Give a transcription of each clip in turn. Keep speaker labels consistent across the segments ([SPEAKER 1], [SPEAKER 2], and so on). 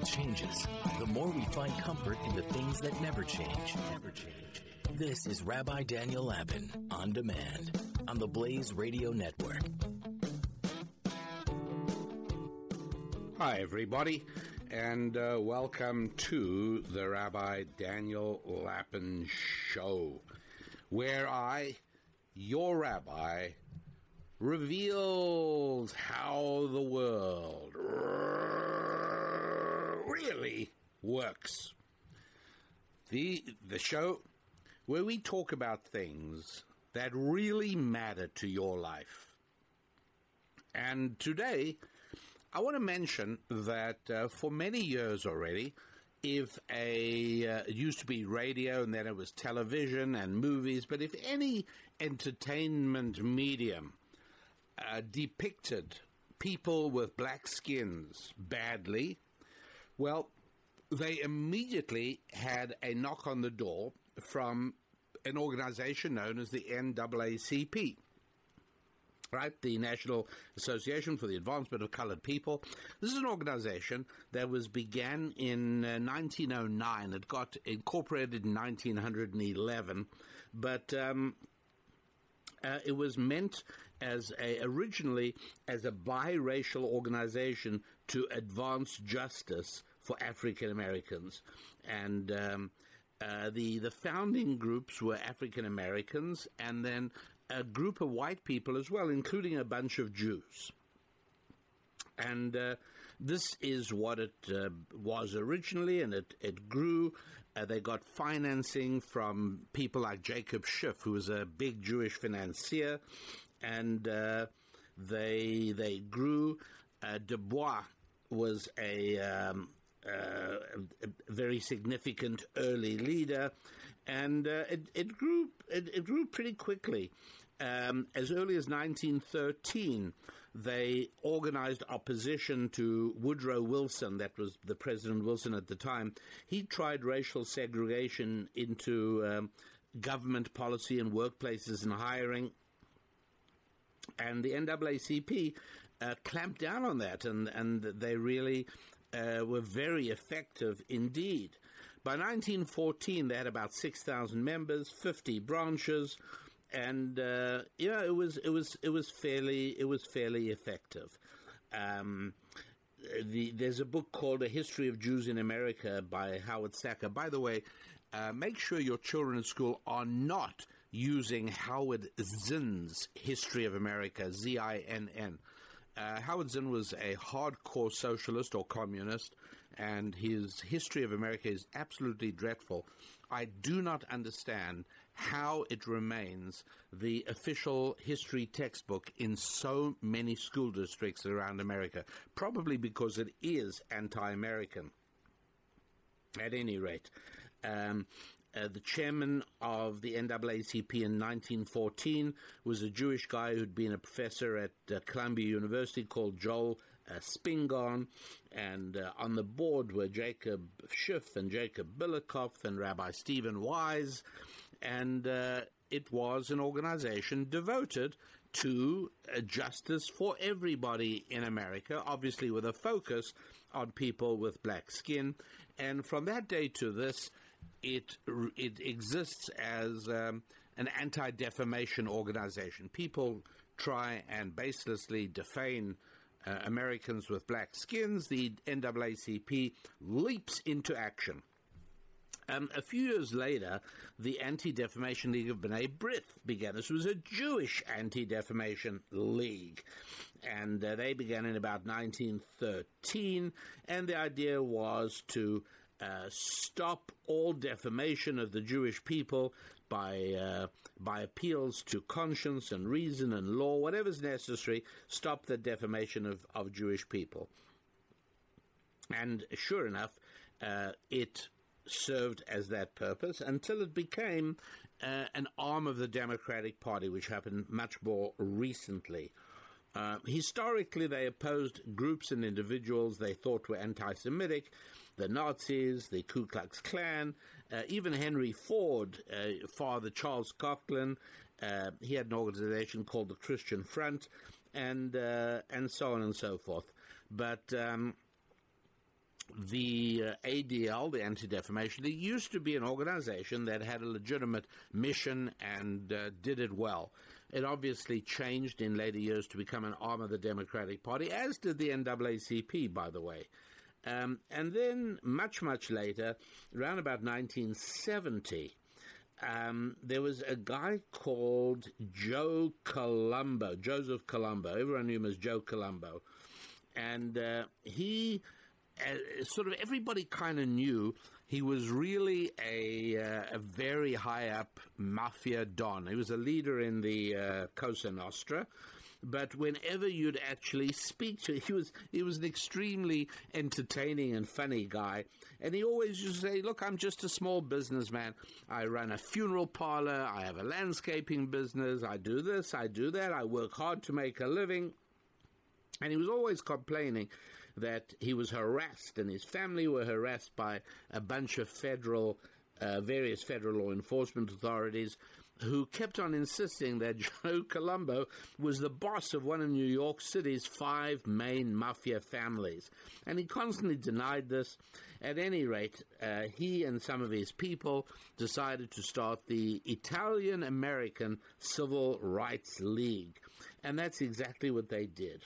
[SPEAKER 1] world changes, the more we find comfort in the things that never change. Never change. This is Rabbi Daniel Lapin on demand on the Blaze Radio Network.
[SPEAKER 2] Hi, everybody, and uh, welcome to the Rabbi Daniel Lapin Show, where I, your rabbi, reveals how the world really works. The, the show where we talk about things that really matter to your life. And today, I want to mention that uh, for many years already, if a uh, it used to be radio and then it was television and movies, but if any entertainment medium uh, depicted people with black skins badly, well, they immediately had a knock on the door from an organization known as the NAACP. Right, the National Association for the Advancement of Colored People. This is an organization that was began in uh, 1909. It got incorporated in 1911, but um, uh, it was meant as a originally as a biracial organization to advance justice for African Americans, and um, uh, the the founding groups were African Americans, and then a group of white people as well, including a bunch of Jews. And uh, this is what it uh, was originally, and it, it grew. Uh, they got financing from people like Jacob Schiff, who was a big Jewish financier, and uh, they they grew. Uh, du was a, um, uh, a very significant early leader, and uh, it, it grew it, it, grew pretty quickly. Um, as early as 1913, they organized opposition to Woodrow Wilson, that was the President Wilson at the time. He tried racial segregation into um, government policy and workplaces and hiring. And the NAACP uh, clamped down on that, and, and they really uh, were very effective indeed. By 1914, they had about 6,000 members, 50 branches, and uh, yeah, it was it was it was fairly it was fairly effective. Um, the, there's a book called A History of Jews in America by Howard Sachar. By the way, uh, make sure your children in school are not using Howard Zinn's History of America, Z I N N. Uh, Howard Zinn was a hardcore socialist or communist, and his history of America is absolutely dreadful. I do not understand how it remains the official history textbook in so many school districts around America. Probably because it is anti American. At any rate, um, uh, the chairman of the NAACP in 1914 was a Jewish guy who'd been a professor at uh, Columbia University called Joel uh, Spingarn, and uh, on the board were Jacob Schiff and Jacob Billikopf and Rabbi Stephen Wise, and uh, it was an organization devoted to uh, justice for everybody in America, obviously with a focus on people with black skin. And from that day to this, it it exists as um, an anti-defamation organization. People try and baselessly defame uh, Americans with black skins. The NAACP leaps into action. Um, a few years later, the Anti Defamation League of B'nai B'rith began. This was a Jewish Anti Defamation League. And uh, they began in about 1913. And the idea was to uh, stop all defamation of the Jewish people by uh, by appeals to conscience and reason and law, whatever's necessary. Stop the defamation of, of Jewish people. And sure enough, uh, it served as that purpose until it became uh, an arm of the Democratic Party, which happened much more recently. Uh, historically, they opposed groups and individuals they thought were anti Semitic, the Nazis, the Ku Klux Klan, uh, even Henry Ford, uh, Father Charles Coughlin, uh, he had an organization called the Christian Front, and uh, and so on and so forth. But um, the uh, ADL, the Anti Defamation League, used to be an organization that had a legitimate mission and uh, did it well. It obviously changed in later years to become an arm of the Democratic Party, as did the NAACP, by the way. Um, and then, much, much later, around about 1970, um, there was a guy called Joe Colombo, Joseph Colombo. Everyone knew him as Joe Colombo. And uh, he, uh, sort of, everybody kind of knew he was really a, uh, a very high up mafia don. He was a leader in the uh, Cosa Nostra but whenever you'd actually speak to him, he was he was an extremely entertaining and funny guy. And he always used to say look i'm just a small businessman. I run a funeral parlor. I have a landscaping business. I do this i do that. I work hard to make a living. And he was always complaining that he was harassed and his family were harassed by a bunch of federal uh, various federal law enforcement authorities who kept on insisting that Joe Colombo was the boss of one of New York City's five main mafia families. And he constantly denied this. At any rate, uh, he and some of his people decided to start the Italian American Civil Rights League. And that's exactly what they did.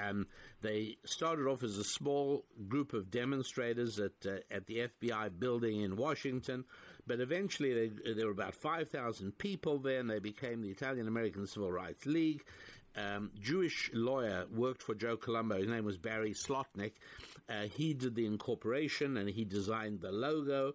[SPEAKER 2] Um, they started off as a small group of demonstrators at uh, at the FBI building in Washington, but eventually they, there were about five thousand people there, and they became the Italian American Civil Rights League. Um, Jewish lawyer worked for Joe Colombo. His name was Barry Slotnick. Uh, he did the incorporation and he designed the logo.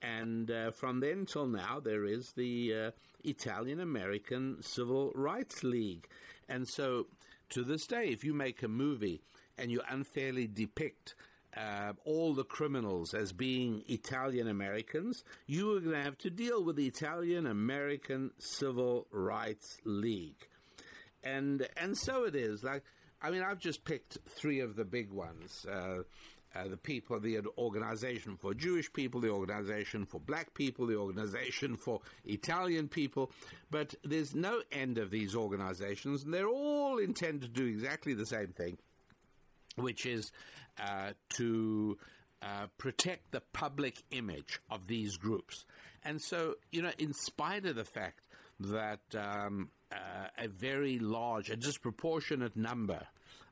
[SPEAKER 2] And uh, from then till now, there is the uh, Italian American Civil Rights League. And so to this day, if you make a movie and you unfairly depict uh, all the criminals as being Italian Americans, you are going to have to deal with the Italian American Civil Rights League. And and so it is. Like I mean, I've just picked three of the big ones. Uh, uh, the people, the organization for Jewish people, the organization for black people, the organization for Italian people. But there's no end of these organizations, and they're all intended to do exactly the same thing, which is uh, to uh, protect the public image of these groups. And so, you know, in spite of the fact that um, uh, a very large, a disproportionate number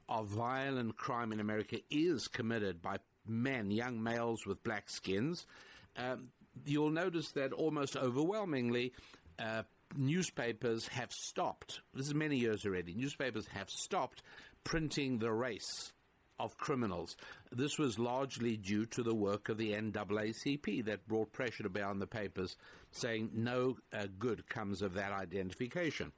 [SPEAKER 2] of violent crime in America is committed by men, young males with black skins, um, you'll notice that almost overwhelmingly, uh, newspapers have stopped. This is many years already. Newspapers have stopped printing the race of criminals. This was largely due to the work of the NAACP that brought pressure to bear on the papers, saying no uh, good comes of that identification.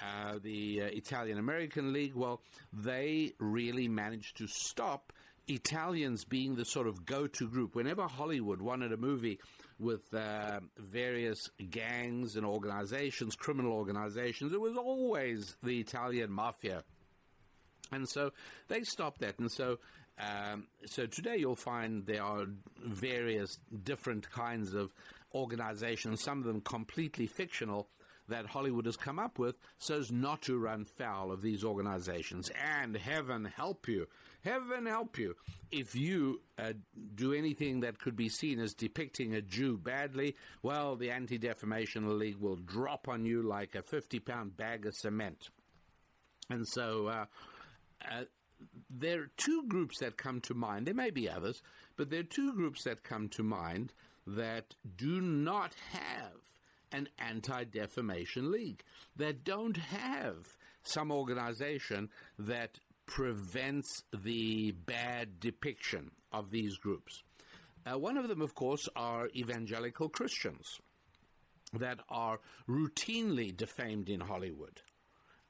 [SPEAKER 2] Uh, the uh, Italian American League, well, they really managed to stop Italians being the sort of go to group. Whenever Hollywood wanted a movie with uh, various gangs and organizations, criminal organizations, it was always the Italian mafia. And so they stopped that. And so um, so today you'll find there are various different kinds of organizations, some of them completely fictional, that Hollywood has come up with so as not to run foul of these organizations. And heaven help you, heaven help you, if you uh, do anything that could be seen as depicting a Jew badly, well, the Anti Defamation League will drop on you like a 50 pound bag of cement. And so, uh, uh, there are two groups that come to mind. There may be others, but there are two groups that come to mind that do not have an anti defamation league, that don't have some organization that prevents the bad depiction of these groups. Uh, one of them, of course, are evangelical Christians that are routinely defamed in Hollywood.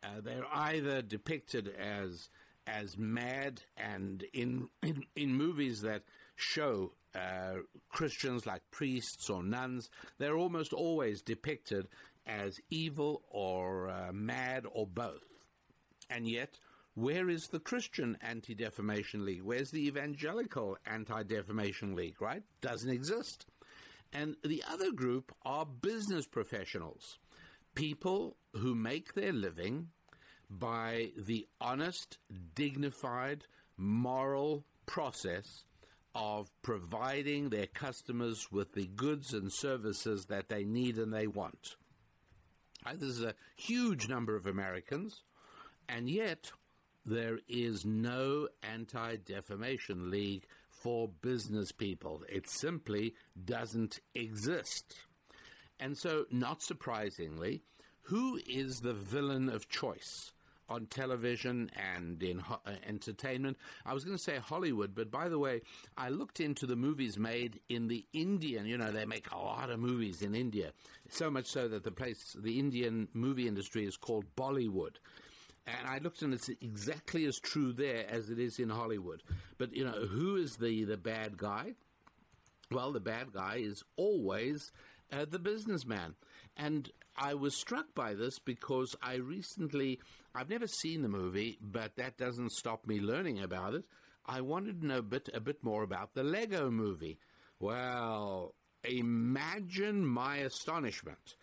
[SPEAKER 2] Uh, they're either depicted as as mad and in in, in movies that show uh, Christians like priests or nuns, they're almost always depicted as evil or uh, mad or both. And yet, where is the Christian Anti Defamation League? Where's the Evangelical Anti Defamation League, right? Doesn't exist. And the other group are business professionals, people who make their living by the honest, dignified, moral process of providing their customers with the goods and services that they need and they want. Uh, This is a huge number of Americans, and yet there is no anti defamation league for business people. It simply doesn't exist. And so, not surprisingly, who is the villain of choice on television and in ho- uh, entertainment? I was going to say Hollywood, but by the way, I looked into the movies made in the Indian. You know, they make a lot of movies in India, so much so that the place, the Indian movie industry, is called Bollywood. And I looked, and it's exactly as true there as it is in Hollywood. But you know, who is the the bad guy? Well, the bad guy is always uh, the businessman. And I was struck by this because I recently, I've never seen the movie, but that doesn't stop me learning about it. I wanted to know a bit, a bit more about the Lego movie. Well, imagine my astonishment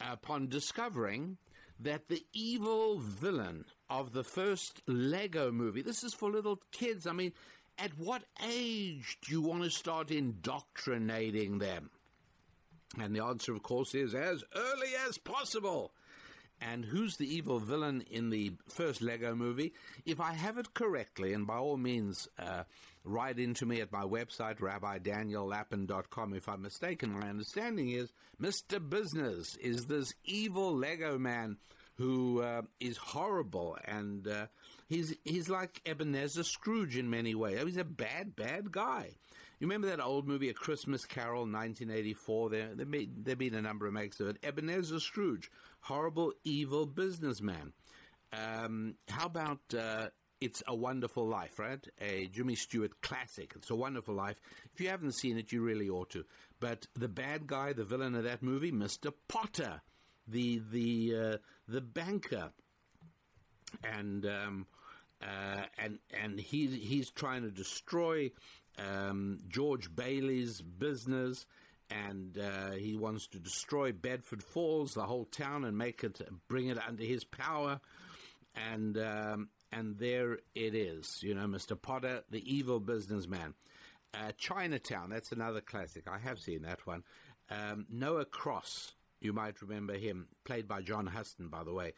[SPEAKER 2] upon discovering that the evil villain of the first Lego movie, this is for little kids. I mean, at what age do you want to start indoctrinating them? And the answer, of course, is as early as possible. And who's the evil villain in the first Lego movie? If I have it correctly, and by all means, uh, write into me at my website, rabbidaniellapin.com. If I'm mistaken, my understanding is Mr. Business is this evil Lego man who uh, is horrible and uh, he's he's like Ebenezer Scrooge in many ways. He's a bad, bad guy. You remember that old movie, A Christmas Carol, 1984? There, there there been a number of makes of it. Ebenezer Scrooge, horrible, evil businessman. Um, how about uh, It's a Wonderful Life, right? A Jimmy Stewart classic. It's a Wonderful Life. If you haven't seen it, you really ought to. But the bad guy, the villain of that movie, Mr. Potter, the the uh, the banker, and um, uh, and and he he's trying to destroy um, George Bailey's business, and uh, he wants to destroy Bedford Falls, the whole town, and make it bring it under his power, and um, and there it is, you know, Mr. Potter, the evil businessman. Uh, Chinatown, that's another classic. I have seen that one. Um, Noah Cross, you might remember him, played by John Huston, by the way.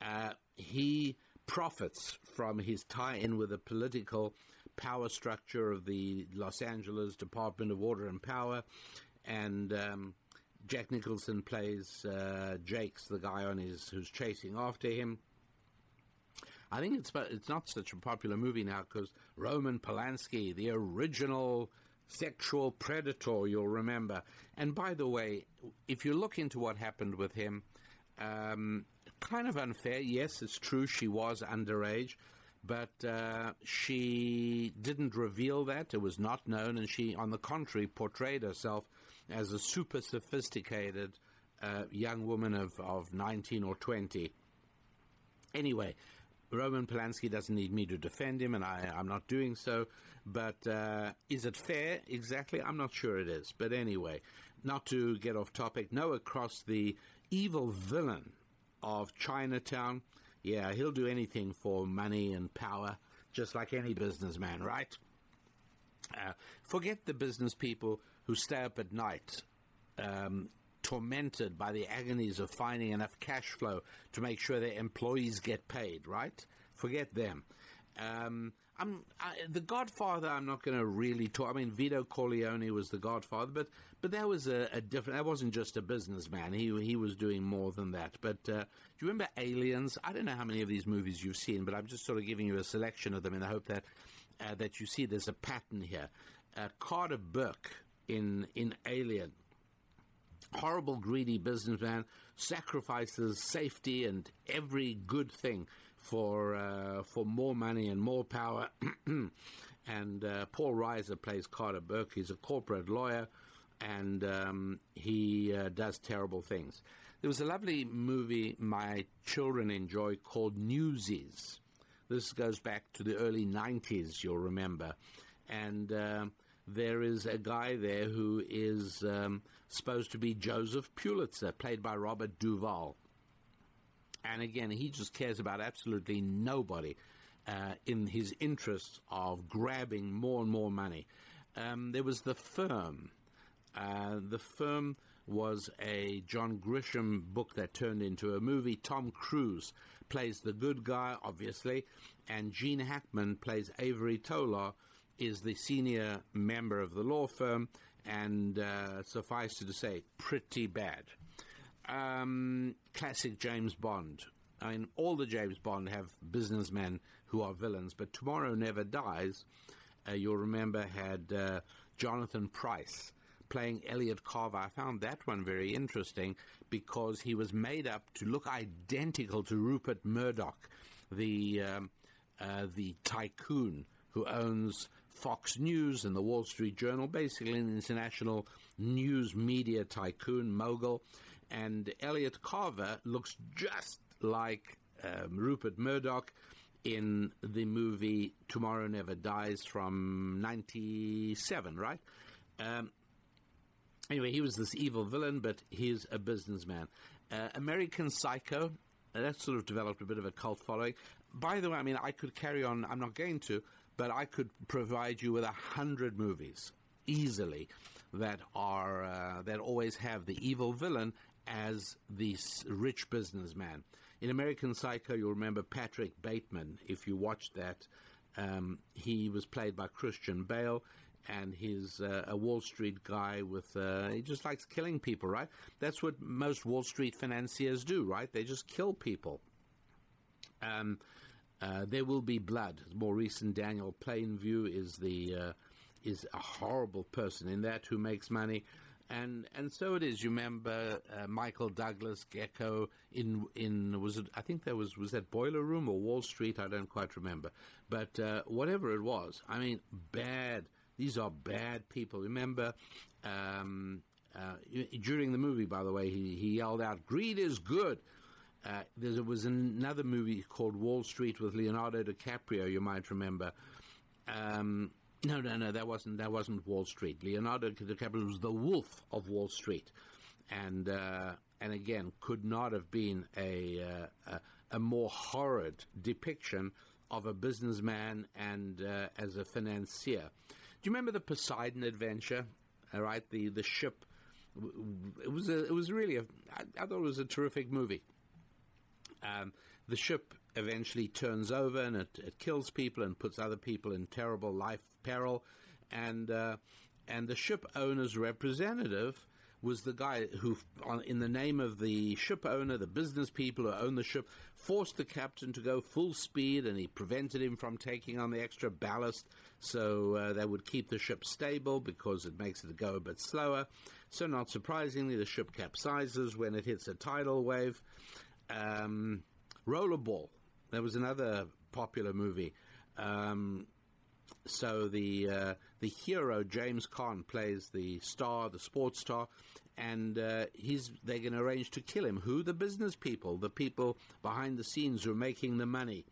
[SPEAKER 2] Uh, he profits from his tie in with the political power structure of the Los Angeles Department of Water and Power. And um, Jack Nicholson plays uh, Jake's the guy on his who's chasing after him. I think it's it's not such a popular movie now because Roman Polanski, the original sexual predator, you'll remember. And by the way, if you look into what happened with him, um, kind of unfair. Yes, it's true she was underage, but uh, she didn't reveal that. It was not known, and she, on the contrary, portrayed herself as a super sophisticated uh, young woman of, of 19 or 20. Anyway, Roman Polanski doesn't need me to defend him, and I, I'm not doing so. But uh, is it fair? Exactly, I'm not sure it is. But anyway, not to get off topic, Noah Cross, the evil villain of Chinatown, yeah, he'll do anything for money and power, just like any businessman, right? Uh, forget the business people who stay up at night um, tormented by the agonies of finding enough cash flow to make sure their employees get paid, right? Forget them. Um, I'm I, the Godfather. I'm not going to really talk. I mean, Vito Corleone was the Godfather, but but that was a, a different. That wasn't just a businessman. He he was doing more than that. But uh, do you remember Aliens? I don't know how many of these movies you've seen, but I'm just sort of giving you a selection of them in the hope that uh, that you see there's a pattern here. Uh, Carter Burke in in Alien horrible, greedy businessman sacrifices safety and every good thing for uh, for more money and more power. and uh, Paul Reiser plays Carter Burke. He's a corporate lawyer, and um, he uh, does terrible things. There was a lovely movie my children enjoy called Newsies. This goes back to the early 90s, you'll remember. And uh, there is a guy there who is um, supposed to be Joseph Pulitzer, played by Robert Duvall. And again, he just cares about absolutely nobody uh, in his interest of grabbing more and more money. Um, there was The Firm. Uh, the Firm was a John Grisham book that turned into a movie. Tom Cruise plays the good guy, obviously, and Gene Hackman plays Avery Tolar, is the senior member of the law firm, and uh, suffice it to say, pretty bad. Um, classic James Bond. I mean, all the James Bond have businessmen who are villains, but Tomorrow Never Dies, uh, you'll remember, had uh, Jonathan Pryce playing Elliot Carver. I found that one very interesting because he was made up to look identical to Rupert Murdoch, the um, uh, the tycoon who owns Fox News and the Wall Street Journal, basically an international news media tycoon mogul. And Elliot Carver looks just like um, Rupert Murdoch in the movie Tomorrow Never Dies from 97, right? Um, anyway, he was this evil villain, but he's a businessman. Uh, American Psycho, uh, that sort of developed a bit of a cult following. By the way, I mean, I could carry on, I'm not going to, but I could provide you with a hundred movies easily that are, uh, that always have the evil villain as the rich businessman. In American Psycho, you'll remember Patrick Bateman. If you watched that, um, he was played by Christian Bale, and he's uh, a Wall Street guy with, uh, he just likes killing people, right? That's what most Wall Street financiers do, right? They just kill people. Um, uh, there will be blood. More recent Daniel Plainview is the uh, is a horrible person in that who makes money and and so it is. You remember uh, Michael Douglas Gekko in in was it? I think there was was that Boiler Room or Wall Street? I don't quite remember. But uh, whatever it was, I mean, bad. These are bad people. Remember. Um, uh, during the movie, by the way, he, he yelled out, "Greed is good." Uh, there was another movie called Wall Street with Leonardo DiCaprio. You might remember. Um, no, no, no. That wasn't that wasn't Wall Street. Leonardo DiCaprio was the Wolf of Wall Street, and uh, and again could not have been a, uh, a, a more horrid depiction of a businessman and uh, as a financier. Do you remember the Poseidon Adventure? All right, the the ship. It was a, it was really a. I, I thought it was a terrific movie. Um, the ship eventually turns over and it, it, kills people and puts other people in terrible life peril. And uh, and the ship owner's representative was the guy who, on, in the name of the ship owner, the business people who own the ship, forced the captain to go full speed, and he prevented him from taking on the extra ballast, so uh, that would keep the ship stable because it makes it go a bit slower. So, not surprisingly, the ship capsizes when it hits a tidal wave. Um, Rollerball. There was another popular movie. Um, so the uh, the hero James Caan plays the star, the sports star, and uh, he's they're going to arrange to kill him. Who? The business people, the people behind the scenes who are making the money.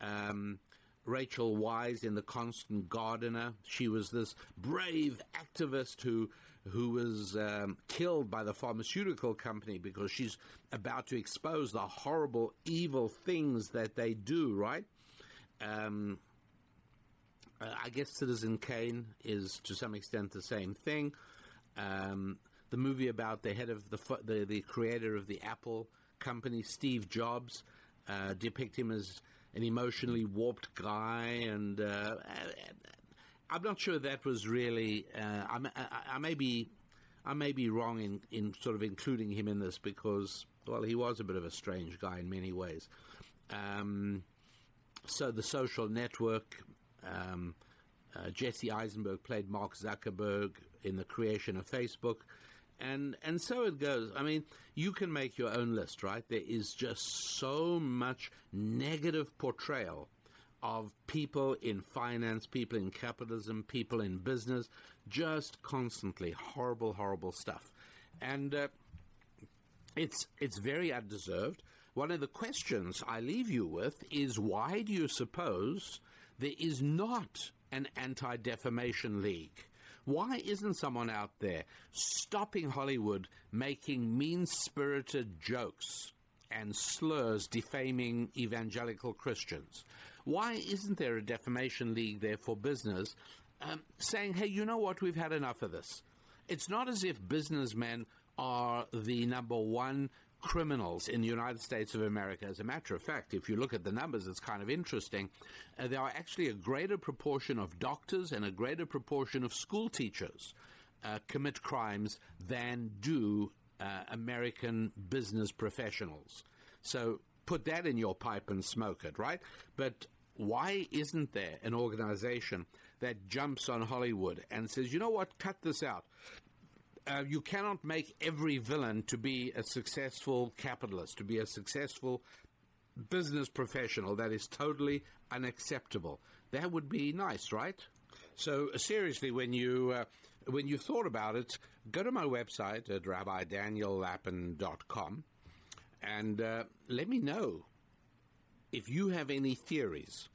[SPEAKER 2] Um, Rachel Weisz in The Constant Gardener. She was this brave activist who who was um, killed by the pharmaceutical company because she's about to expose the horrible, evil things that they do, right? Um, uh, I guess Citizen Kane is to some extent the same thing. Um, the movie about the head of the, the, the creator of the Apple company, Steve Jobs, uh, depict him as an emotionally warped guy, and uh, I'm not sure that was really. Uh, I, I, may be, I may be wrong in, in sort of including him in this because, well, he was a bit of a strange guy in many ways. Um, so the social network. Um, uh, Jesse Eisenberg played Mark Zuckerberg in the creation of Facebook, and and so it goes. I mean, you can make your own list, right? There is just so much negative portrayal of people in finance, people in capitalism, people in business, just constantly horrible, horrible stuff. And uh, it's, it's very undeserved. One of the questions I leave you with is why do you suppose there is not an anti defamation league? Why isn't someone out there stopping Hollywood making mean spirited jokes and slurs defaming evangelical Christians? Why isn't there a defamation league there for business um, saying, hey, you know what? We've had enough of this. It's not as if businessmen are the number one criminals in the United States of America. As a matter of fact, if you look at the numbers, it's kind of interesting. Uh, there are actually a greater proportion of doctors and a greater proportion of school teachers uh, commit crimes than do uh, American business professionals. So put that in your pipe and smoke it, right? But why isn't there an organization that jumps on Hollywood and says, you know what, cut this out? Uh, you cannot make every villain to be a successful capitalist, to be a successful business professional. That is totally unacceptable. That would be nice, right? So seriously, when you uh, when you thought about it, go to my website at rabbidaniellapin.com and uh, let me know if you have any theories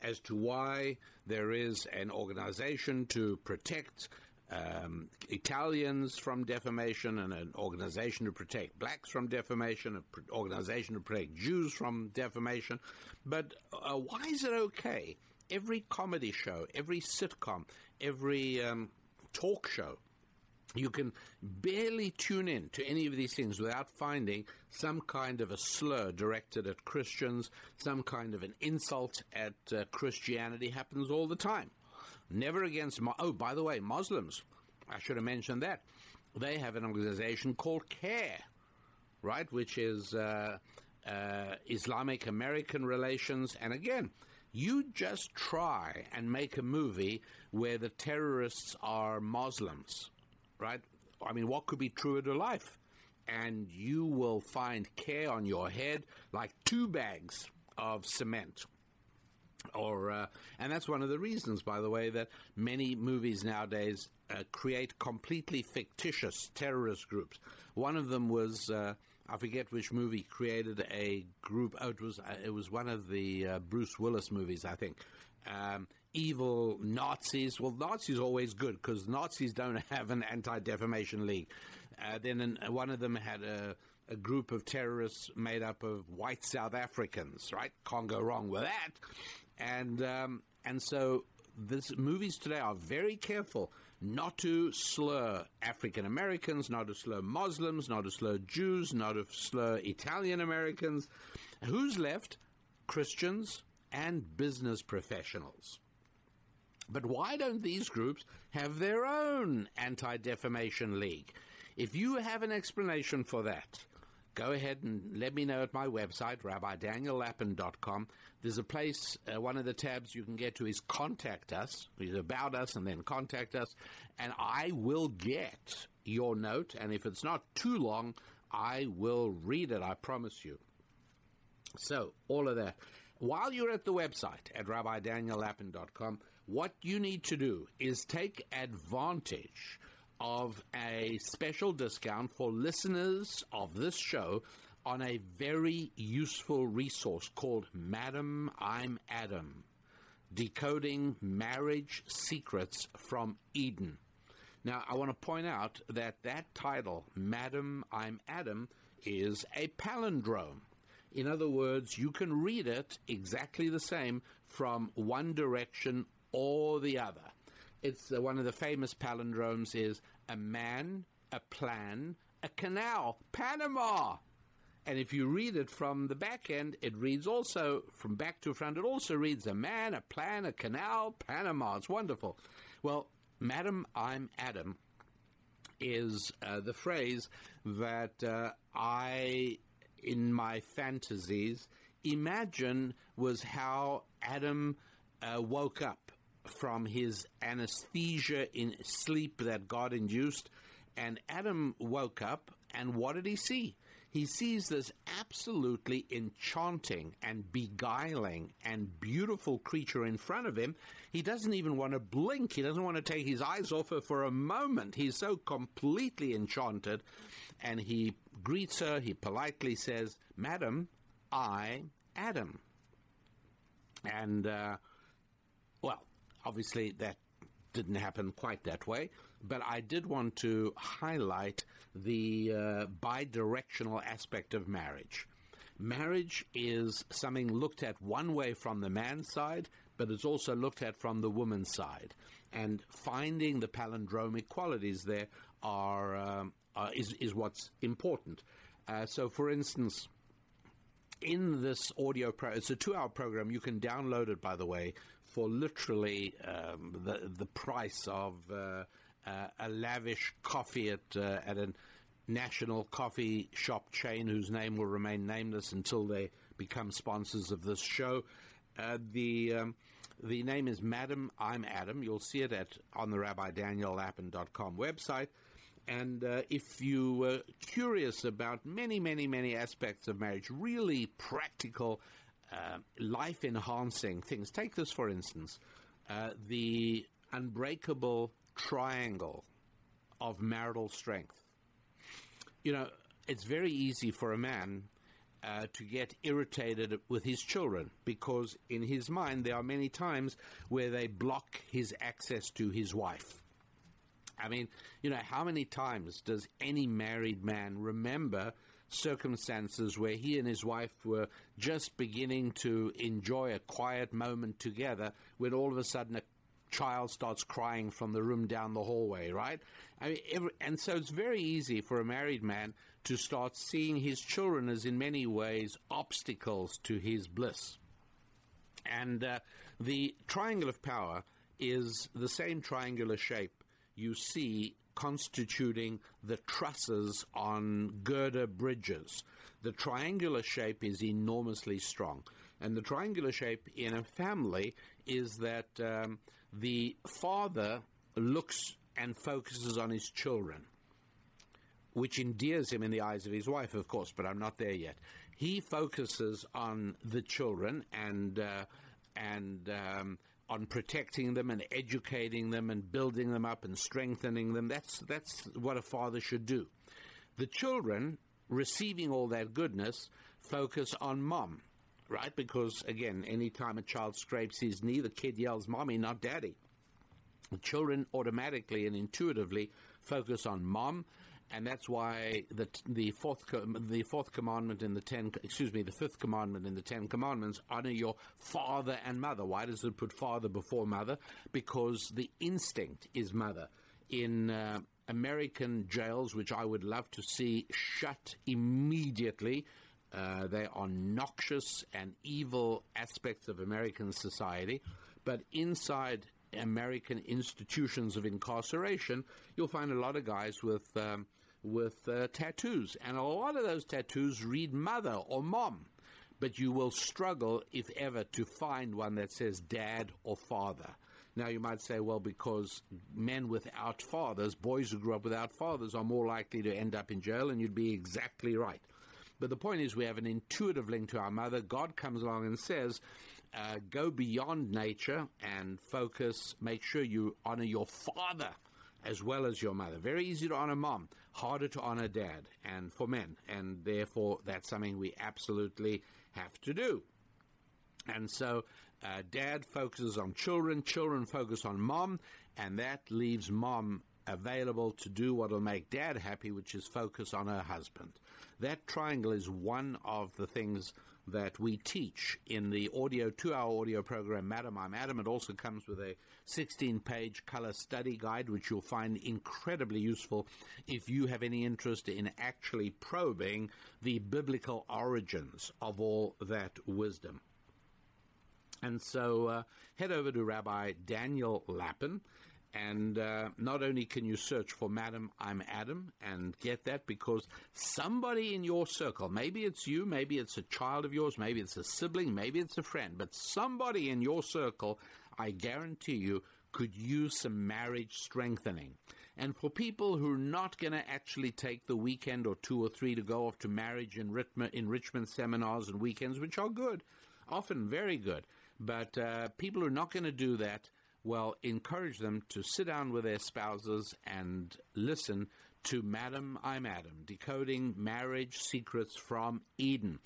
[SPEAKER 2] as to why there is an organization to protect um, Italians from defamation and an organization to protect blacks from defamation, an organization to protect Jews from defamation. But uh, why is it okay? Every comedy show, every sitcom, every um, talk show you can barely tune in to any of these things without finding some kind of a slur directed at Christians, some kind of an insult at uh, Christianity happens all the time. Never against, oh, by the way, Muslims. I should have mentioned that. They have an organization called CAIR, right, which is uh, uh, Islamic American Relations. And again, you just try and make a movie where the terrorists are Muslims right? I mean, what could be truer to life? And you will find CAIR on your head like two bags of cement. Or, uh, and that's one of the reasons, by the way, that many movies nowadays uh, create completely fictitious terrorist groups. One of them was, uh, I forget which movie created a group. Oh, it was uh, it was one of the uh, Bruce Willis movies, I think. Um, evil Nazis. Well, Nazis always good because Nazis don't have an anti-defamation league. Uh, then an, one of them had a, a, group of terrorists made up of white South Africans. Right, can't go wrong with that. And um, and so this movies today are very careful not to slur African Americans, not to slur Muslims, not to slur Jews, not to slur Italian Americans. Who's left? Christians and business professionals. But why don't these groups have their own anti defamation league? If you have an explanation for that, go ahead and let me know at my website, rabbidaniellapin.com. There's a place, uh, one of the tabs you can get to is Contact Us, It's About Us, and then Contact Us, and I will get your note, and if it's not too long, I will read it, I promise you. So, all of that. While you're at the website at rabbidaniellapin.com, what you need to do is take advantage of a special discount for listeners of this show on a very useful resource called Madam I'm Adam Decoding Marriage Secrets from Eden. Now, I want to point out that that title, Madam I'm Adam, is a palindrome. In other words, you can read it exactly the same from one direction or the other. It's uh, one of the famous palindromes is a man, a plan, a canal, Panama. And if you read it from the back end, it reads also from back to front. It also reads a man, a plan, a canal, Panama. It's wonderful. Well, Madam, I'm Adam is uh, the phrase that uh, I, in my fantasies, imagine was how Adam uh, woke up from his anesthesia in sleep that God induced. And Adam woke up, and what did he see? He sees this absolutely enchanting and beguiling and beautiful creature in front of him. He doesn't even want to blink. He doesn't want to take his eyes off her for a moment. He's so completely enchanted. And he greets her. He politely says, Madam, I, Adam. And, uh, well, Obviously, that didn't happen quite that way, but I did want to highlight the uh, bidirectional aspect of marriage. Marriage is something looked at one way from the man's side, but it's also looked at from the woman's side. And finding the palindromic qualities there are, um, are is, is what's important. Uh, so, for instance, in this audio pro, it's a two-hour program. You can download it, by the way, for literally um, the the price of uh, uh, a lavish coffee at uh, at a national coffee shop chain whose name will remain nameless until they become sponsors of this show. Uh, the um, the name is Madam I'm Adam. You'll see it at on the Rabbi Daniel RabbiDanielLapin.com website. And uh, if you were curious about many, many, many aspects of marriage, really practical, uh, life enhancing things, take this for instance uh, the unbreakable triangle of marital strength. You know, it's very easy for a man uh, to get irritated with his children because, in his mind, there are many times where they block his access to his wife. I mean, you know, how many times does any married man remember circumstances where he and his wife were just beginning to enjoy a quiet moment together when all of a sudden a child starts crying from the room down the hallway, right? I mean, every, and so it's very easy for a married man to start seeing his children as, in many ways, obstacles to his bliss. And uh, the triangle of power is the same triangular shape you see constituting the trusses on girder bridges. The triangular shape is enormously strong. And the triangular shape in a family is that um, the father looks and focuses on his children, which endears him in the eyes of his wife, of course, but I'm not there yet. He focuses on the children and uh, and um, on protecting them and educating them and building them up and strengthening them. That's that's what a father should do. The children receiving all that goodness focus on mom, right? Because again, anytime a child scrapes his knee, the kid yells "mommy," not daddy. The children automatically and intuitively focus on mom and that's why the the fourth the fourth commandment in the ten excuse me the fifth commandment in the Ten Commandments honor your father and mother. Why does it put father before mother? Because the instinct is mother. In uh, American jails, which I would love to see shut immediately, uh, they are noxious and evil aspects of American society. But inside American institutions of incarceration, you'll find a lot of guys with um, with uh, tattoos. And a lot of those tattoos read mother or mom. But you will struggle, if ever, to find one that says dad or father. Now, you might say, well, because men without fathers, boys who grew up without fathers, are more likely to end up in jail, and you'd be exactly right. But the point is, we have an intuitive link to our mother. God comes along and says, uh, go beyond nature and focus, make sure you honor your father as well as your mother. Very easy to honor mom, harder to honor dad, and for men. And therefore, that's something we absolutely have to do. And so, uh, dad focuses on children, children focus on mom, and that leaves mom available to do what will make dad happy, which is focus on her husband. That triangle is one of the things that we teach in the audio, two hour audio program, Madam I'm Adam. It also comes with a 16 page color study guide, which you'll find incredibly useful if you have any interest in actually probing the biblical origins of all that wisdom. And so uh, head over to Rabbi Daniel Lapin and uh, not only can you search for Madam I'm Adam and get that because somebody in your circle, maybe it's you, maybe it's a child of yours, maybe it's a sibling, maybe it's a friend, but somebody in your circle, I guarantee you, could use some marriage strengthening. And for people who are not going to actually take the weekend or two or three to go off to marriage enrichment, enrichment seminars and weekends, which are good, often very good, but uh, people who are not going to do that, well, encourage them to sit down with their spouses and listen to Madam I'm Adam, decoding marriage secrets from Eden.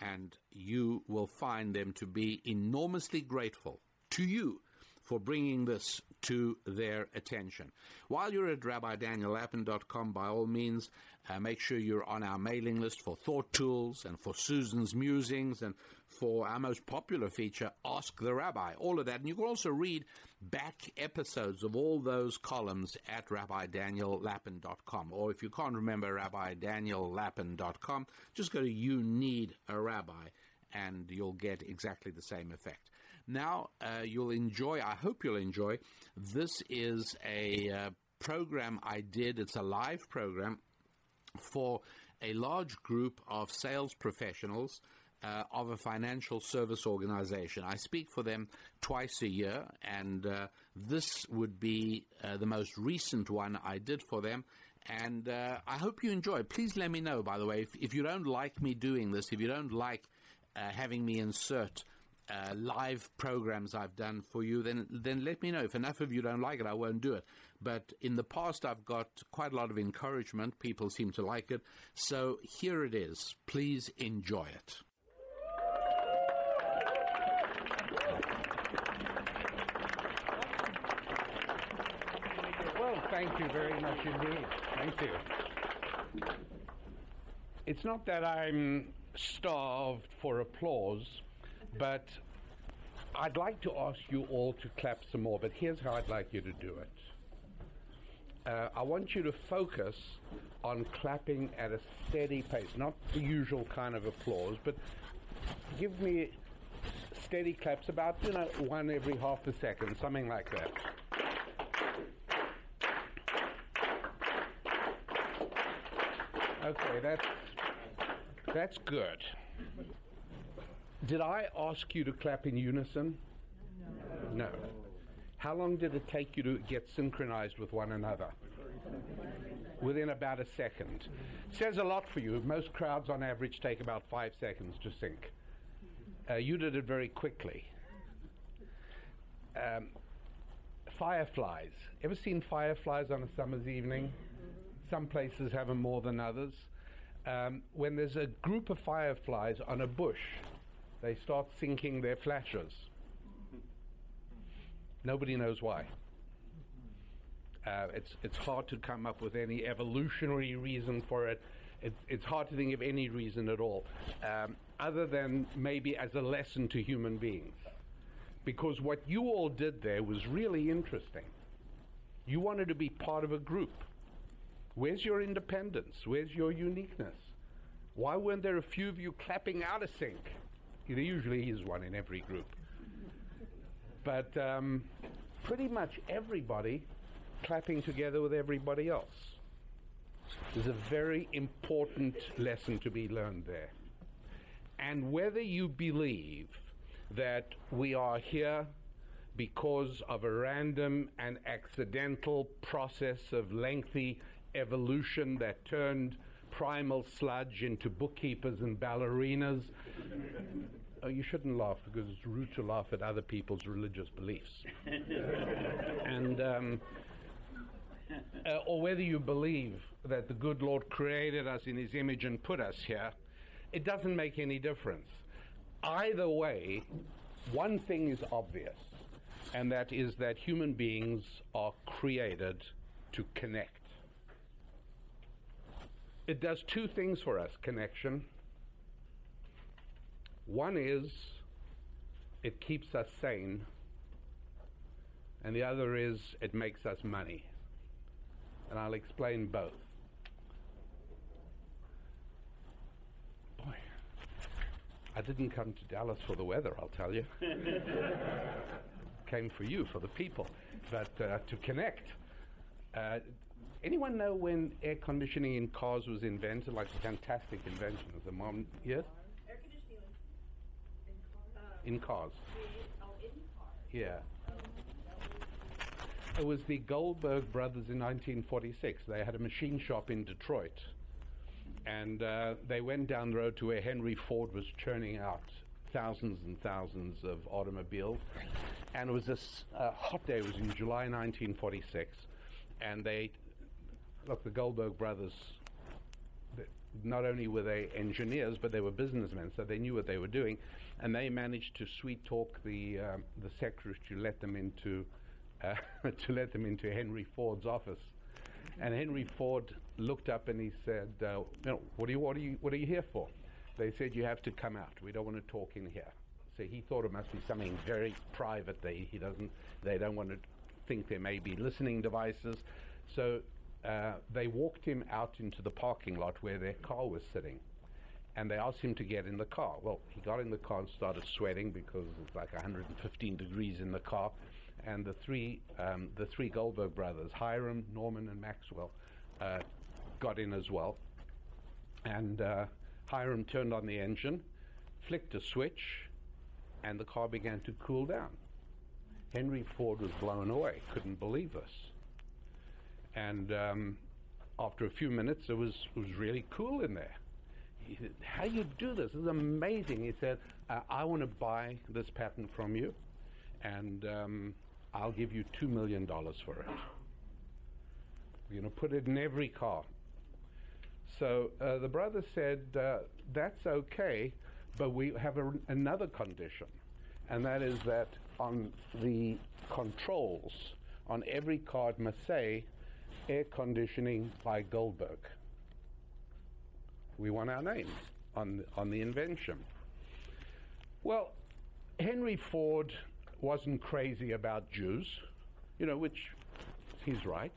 [SPEAKER 2] And you will find them to be enormously grateful to you for bringing this to their attention. While you're at rabbidaniellapin.com, by all means, uh, make sure you're on our mailing list for thought tools and for Susan's musings and for our most popular feature, Ask the Rabbi. All of that. And you can also read back episodes of all those columns at rabbidaniellapin.com. Or if you can't remember rabbidaniellapin.com, just go to You Need a Rabbi and you'll get exactly the same effect. Now, uh, you'll enjoy, I hope you'll enjoy, this is a uh, program I did, it's a live program for a large group of sales professionals uh, of a financial service organization. I speak for them twice a year, and uh, this would be uh, the most recent one I did for them. And uh, I hope you enjoy. Please let me know, by the way, if, if you don't like me doing this, if you don't like uh, having me insert uh, live programs I've done for you, then then let me know. If enough of you don't like it, I won't do it. But in the past, I've got quite a lot of encouragement. People seem to like it. So here it is. Please enjoy it. Well, thank you very much indeed. Thank you. It's not that I'm starved for applause, but I'd like to ask you all to clap some more, but here's how I'd like you to do it. Uh, I want you to focus on clapping at a steady pace, not the usual kind of applause, but give me steady claps, about you know one every half a second, something like that. Okay, that's that's good. Did I ask you to clap in unison? No. How long did it take you to get synchronized with one another? Within about a second. Says a lot for you. Most crowds on average take about five seconds to sync. Uh, you did it very quickly. Um, fireflies. Ever seen fireflies on a summer's evening? Some places have them more than others. Um, when there's a group of fireflies on a bush, they start syncing their flashes. Nobody knows why. Uh, it's it's hard to come up with any evolutionary reason for it. It's it's hard to think of any reason at all, um, other than maybe as a lesson to human beings. Because what you all did there was really interesting. You wanted to be part of a group. Where's your independence? Where's your uniqueness? Why weren't there a few of you clapping out of sync? There usually is one in every group. But um, pretty much everybody clapping together with everybody else. There's a very important lesson to be learned there. And whether you believe that we are here because of a random and accidental process of lengthy evolution that turned primal sludge into bookkeepers and ballerinas. Oh, you shouldn't laugh because it's rude to laugh at other people's religious beliefs. and um, uh, or whether you believe that the good Lord created us in His image and put us here, it doesn't make any difference. Either way, one thing is obvious, and that is that human beings are created to connect. It does two things for us connection. One is it keeps us sane, and the other is it makes us money. And I'll explain both. Boy, I didn't come to Dallas for the weather, I'll tell you. Came for you, for the people, but uh, to connect. Uh, anyone know when air conditioning in cars was invented? Like a fantastic invention. of the mom, yes?
[SPEAKER 3] Air conditioning
[SPEAKER 2] In cars.
[SPEAKER 3] oh, in cars.
[SPEAKER 2] Yeah. It was the Goldberg brothers in 1946. They had a machine shop in Detroit. And uh, they went down the road to where Henry Ford was churning out thousands and thousands of automobiles. And it was this uh, hot day, it was in July 1946. And they, look, the Goldberg brothers, not only were they engineers, but they were businessmen, so they knew what they were doing, and they managed to sweet talk the um, the secretary to let them into uh, to let them into Henry Ford's office. And Henry Ford looked up and he said, uh, you know, what, are you, what, are you, what are you here for? They said, you have to come out. We don't want to talk in here. So he thought it must be something very private. They, he doesn't, they don't want to think there may be listening devices. So uh, they walked him out into the parking lot where their car was sitting. And they asked him to get in the car. Well, he got in the car and started sweating because it's like 115 degrees in the car and the three um, the three Goldberg brothers, Hiram, Norman, and Maxwell, uh, got in as well. And uh, Hiram turned on the engine, flicked a switch, and the car began to cool down. Henry Ford was blown away, couldn't believe this. And um, after a few minutes, it was it was really cool in there. He said, "How you do this? This is amazing." He said, uh, "I want to buy this patent from you." and um, I'll give you $2 million for it. We're going to put it in every car. So uh, the brother said, uh, That's okay, but we have a, another condition, and that is that on the controls on every card must say air conditioning by Goldberg. We want our name on, on the invention. Well, Henry Ford wasn't crazy about Jews, you know, which he's right.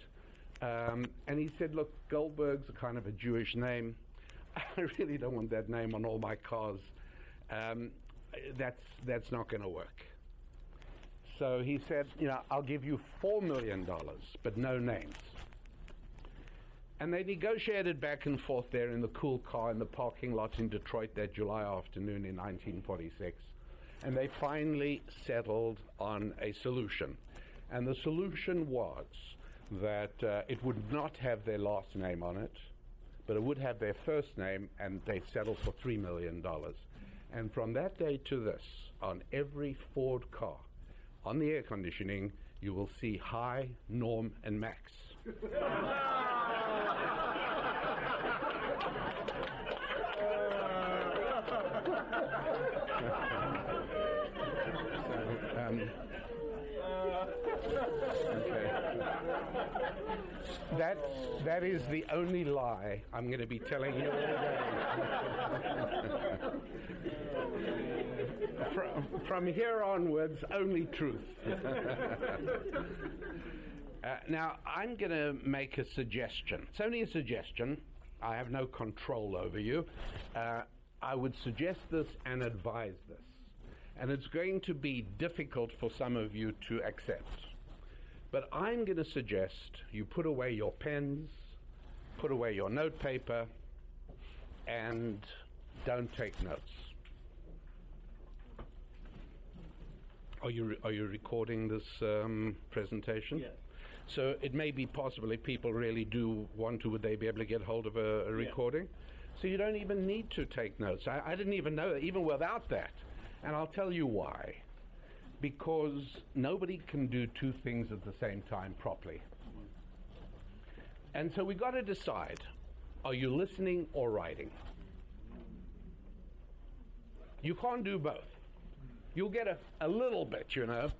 [SPEAKER 2] Um, and he said, look, Goldberg's a kind of a Jewish name. I really don't want that name on all my cars. Um, that's, that's not going to work. So he said, you know, I'll give you $4 million, but no names. And they negotiated back and forth there in the cool car in the parking lot in Detroit that July afternoon in 1946 and they finally settled on a solution. And the solution was that uh, it would not have their last name on it, but it would have their first name, and they settled for $3 million. And from that day to this, on every Ford car, on the air conditioning, you will see Hi, Norm, and Max. Um, okay. That, that is the only lie I'm going to be telling you from, from here onwards, only truth. Uh, now, I'm going to make a suggestion. It's only a suggestion. I have no control over you. Uh, I would suggest this and advise this and it's going to be difficult for some of you to accept. But I'm going to suggest you put away your pens, put away your notepaper, and don't take notes. Are you re- are you recording this um, presentation?
[SPEAKER 4] Yes.
[SPEAKER 2] So it may be possible if people really do want to, would they be able to get hold of a, a recording? So you don't even need to take notes. I, I didn't even know that. Even without that, and I'll tell you why. Because nobody can do two things at the same time properly. And so we've got to decide are you listening or writing? You can't do both. You'll get a, a little bit, you know.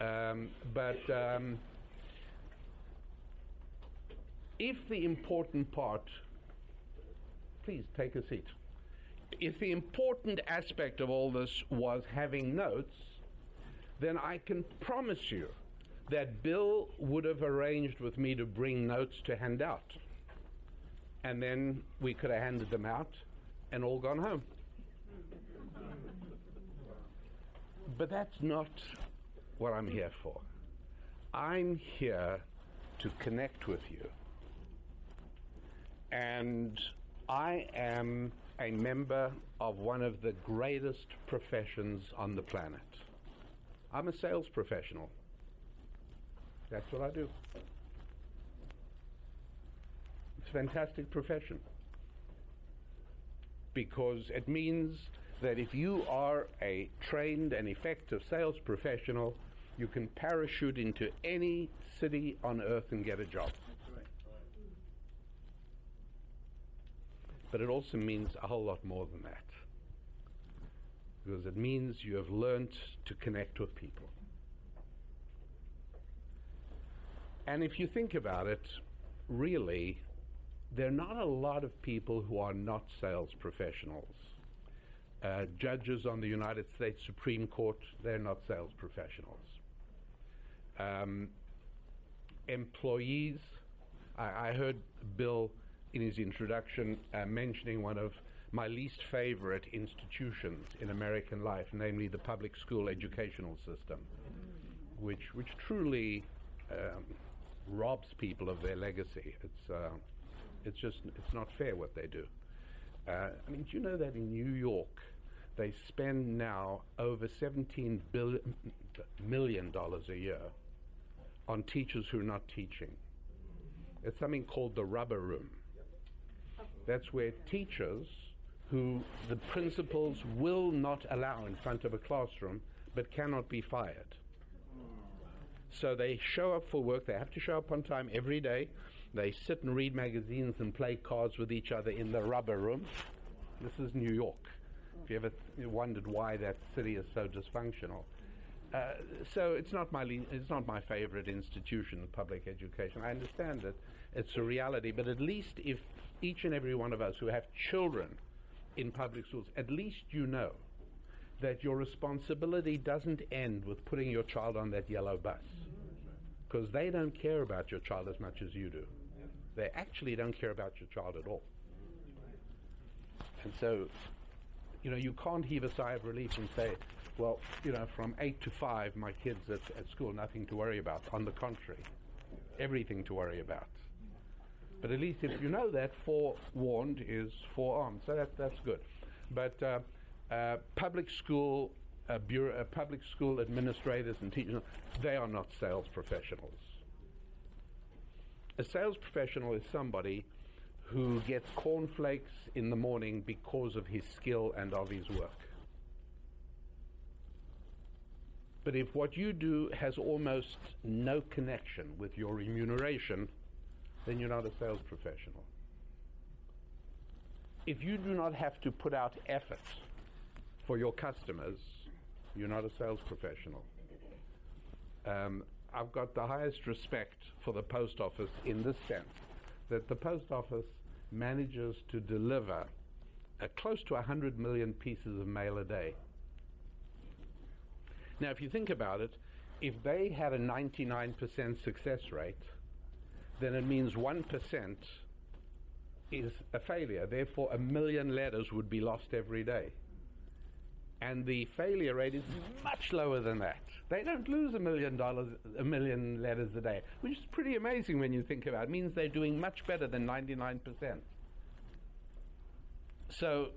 [SPEAKER 2] Um, but um, if the important part, please take a seat if the important aspect of all this was having notes, then I can promise you that Bill would have arranged with me to bring notes to hand out. And then we could have handed them out and all gone home. But that's not what I'm here for. I'm here to connect with you. And I am a member of one of the greatest professions on the planet. I'm a sales professional. That's what I do. It's a fantastic profession because it means that if you are a trained and effective sales professional, you can parachute into any city on earth and get a job. But it also means a whole lot more than that. Because it means you have learned to connect with people. And if you think about it, really, there are not a lot of people who are not sales professionals. Uh, judges on the United States Supreme Court, they're not sales professionals. Um, employees, I, I, heard Bill in his introduction uh, mentioning one of my least favorite institutions in American life, namely the public school educational system, which, which truly um, robs people of their legacy. It's, uh, it's just it's not fair what they do. Uh, I mean, do you know that in New York they spend now over 17 billion million dollars a year on teachers who are not teaching? It's something called the rubber room. That's where teachers who the principals will not allow in front of a classroom but cannot be fired. So they show up for work. They have to show up on time every day. They sit and read magazines and play cards with each other in the rubber room. This is New York. If you ever wondered why that city is so dysfunctional. Uh, so it's not my le- it's not my favorite institution public education. I understand that it's a reality, but at least if each and every one of us who have children in public schools, at least you know that your responsibility doesn't end with putting your child on that yellow bus. Because they don't care about your child as much as you do. They actually don't care about your child at all. And so, you know, you can't heave a sigh of relief and say, well, you know, from 8 to 5, my kids at, at school, nothing to worry about. On the contrary, everything to worry about. But at least if you know that, forewarned is forearmed. So that, that's good. But uh, uh, public school uh, bureau, uh, public school administrators and teachers, they are not sales professionals. A sales professional is somebody who gets cornflakes in the morning because of his skill and of his work. But if what you do has almost no connection with your remuneration, then you're not a sales professional. If you do not have to put out effort for your customers, you're not a sales professional. Um, I've got the highest respect for the post office in this sense that the post office manages to deliver uh, close to 100 million pieces of mail a day. Now, if you think about it, if they had a 99% success rate, then it means 1% is a failure. Therefore, a million letters would be lost every day. And the failure rate is much lower than that. They don't lose a million dollars, a million letters a day, which is pretty amazing when you think about it. It means they're doing much better than 99%. So,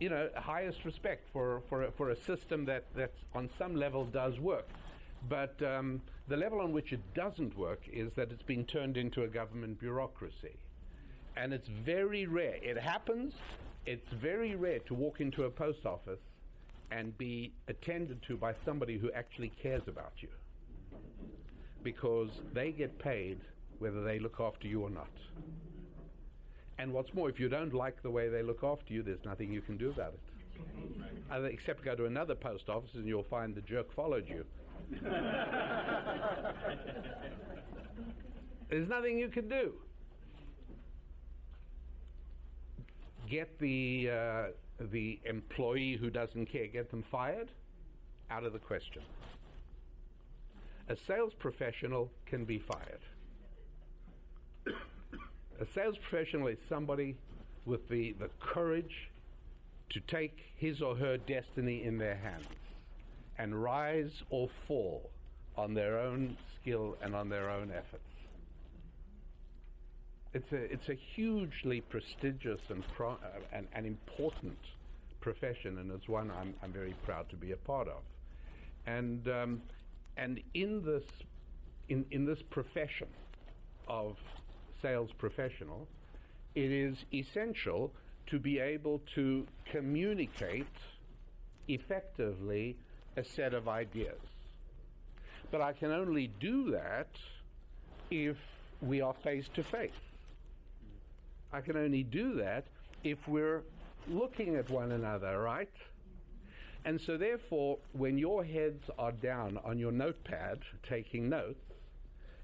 [SPEAKER 2] you know, highest respect for, for, for a system that, that on some level does work. But um, the level on which it doesn't work is that it's been turned into a government bureaucracy. And it's very rare. It happens. It's very rare to walk into a post office and be attended to by somebody who actually cares about you. Because they get paid whether they look after you or not. And what's more, if you don't like the way they look after you, there's nothing you can do about it. Uh, except go to another post office and you'll find the jerk followed you. there's nothing you can do. Get the uh, the employee who doesn't care, get them fired? Out of the question. A sales professional can be fired. A sales professional is somebody with the, the courage to take his or her destiny in their hands and rise or fall on their own skill and on their own efforts it's a it's a hugely prestigious and pro, uh, and, and important profession, and it's one I'm I'm very proud to be a part of. And um, and in this in in this profession of sales professional, it is essential to be able to communicate effectively a set of ideas. But I can only do that if we are face to face. I can only do that if we're looking at one another, right? And so, therefore, when your heads are down on your notepad taking notes,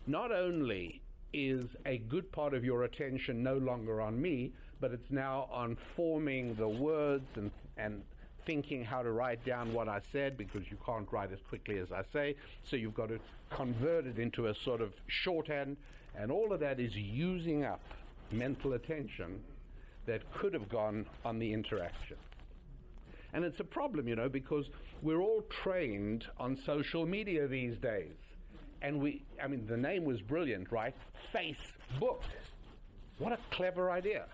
[SPEAKER 2] not only is a good part of your attention no longer on me, but it's now on forming the words and, and thinking how to write down what I said because you can't write as quickly as I say. So you've got to convert it into a sort of shorthand, and all of that is using up mental attention that could have gone on the interaction. And it's a problem, you know, because we're all trained on social media these days. And we, I mean, the name was brilliant, right? Facebook. What a clever idea.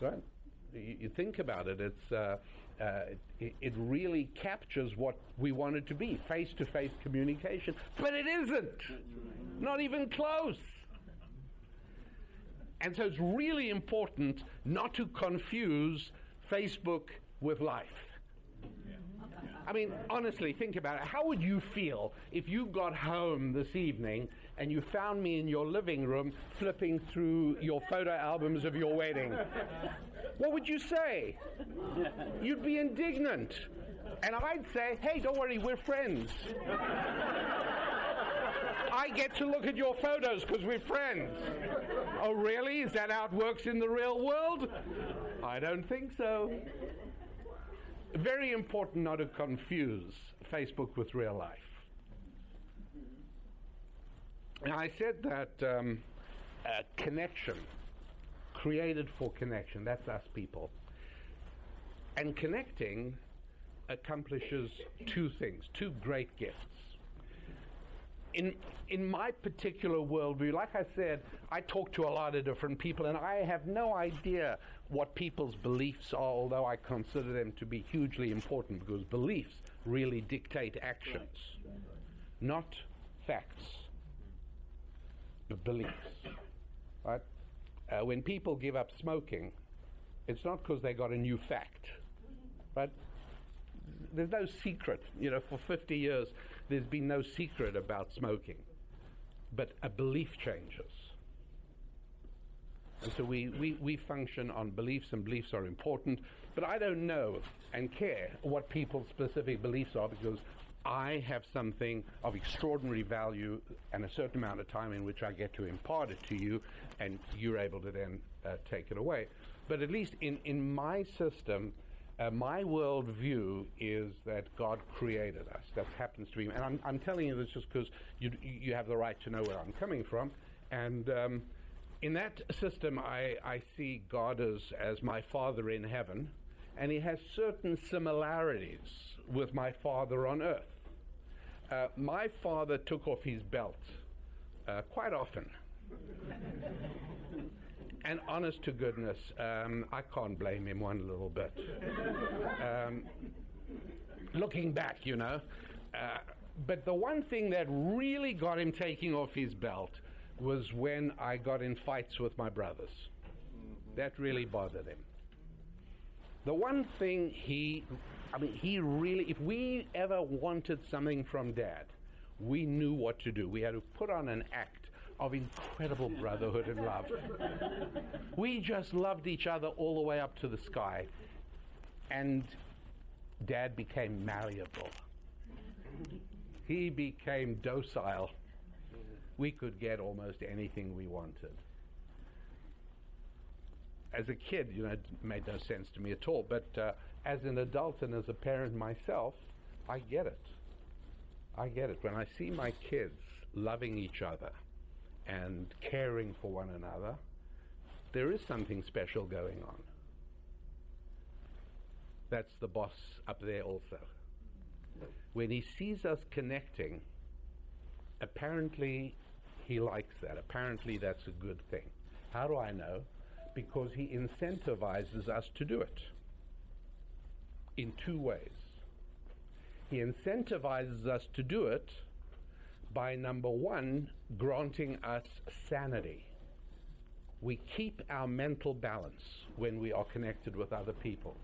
[SPEAKER 2] Right? You, think about it, it's, uh, uh, it, it really captures what we want it to be face to face communication. But it isn't. Not even close. And so it's really important not to confuse Facebook with life. I mean, honestly, think about it. How would you feel if you got home this evening and you found me in your living room flipping through your photo albums of your wedding? Would you say? You'd be indignant. And I'd say, hey, don't worry, we're friends. I get to look at your photos because we're friends. Oh, really? Is that how it works in the real world? I don't think so. Very important not to confuse Facebook with real life. And I said that um, uh, connection, created for connection, that's us people. And connecting accomplishes two things, two great gifts in in my particular worldview, like I said, I talk to a lot of different people, and I have no idea what people's beliefs are. Although I consider them to be hugely important, because beliefs really dictate actions, not facts, but beliefs. Right? Uh, when people give up smoking, it's not because they got a new fact, right? There's no secret. You know, for 50 years, there's been no secret about smoking, but a belief changes. And so we, we, we function on beliefs, and beliefs are important, but I don't know and care what people's specific beliefs are because I have something of extraordinary value and a certain amount of time in which I get to impart it to you, and you're able to then uh, take it away. But at least in, in my system, uh, my worldview is that God created us. That happens to be, and I'm, I'm telling you this just because you, you have the right to know where I'm coming from. And um, in that system, I, I see God as, as my Father in heaven, and He has certain similarities with my Father on earth. Uh, my father took off his belt uh, quite often. and honest to goodness, um, I can't blame him one little bit. Um, looking back, you know. Uh, but the one thing that really got him taking off his belt was when I got in fights with my brothers. That really bothered him. The one thing he, I mean, he really, if we ever wanted something from dad, we knew what to do. We had to put on an act of incredible brotherhood and love. We just loved each other all the way up to the sky. And dad became malleable. He became docile. We could get almost anything we wanted. As a kid, you know, it made no sense to me at all. But uh, as an adult and as a parent myself, I get it. I get it. When I see my kids loving each other, and caring for one another, there is something special going on. That's the boss up there also. When he sees us connecting, apparently he likes that. Apparently that's a good thing. How do I know? Because he incentivizes us to do it in two ways. He incentivizes us to do it by number one, granting us sanity. We keep our mental balance when we are connected with other people.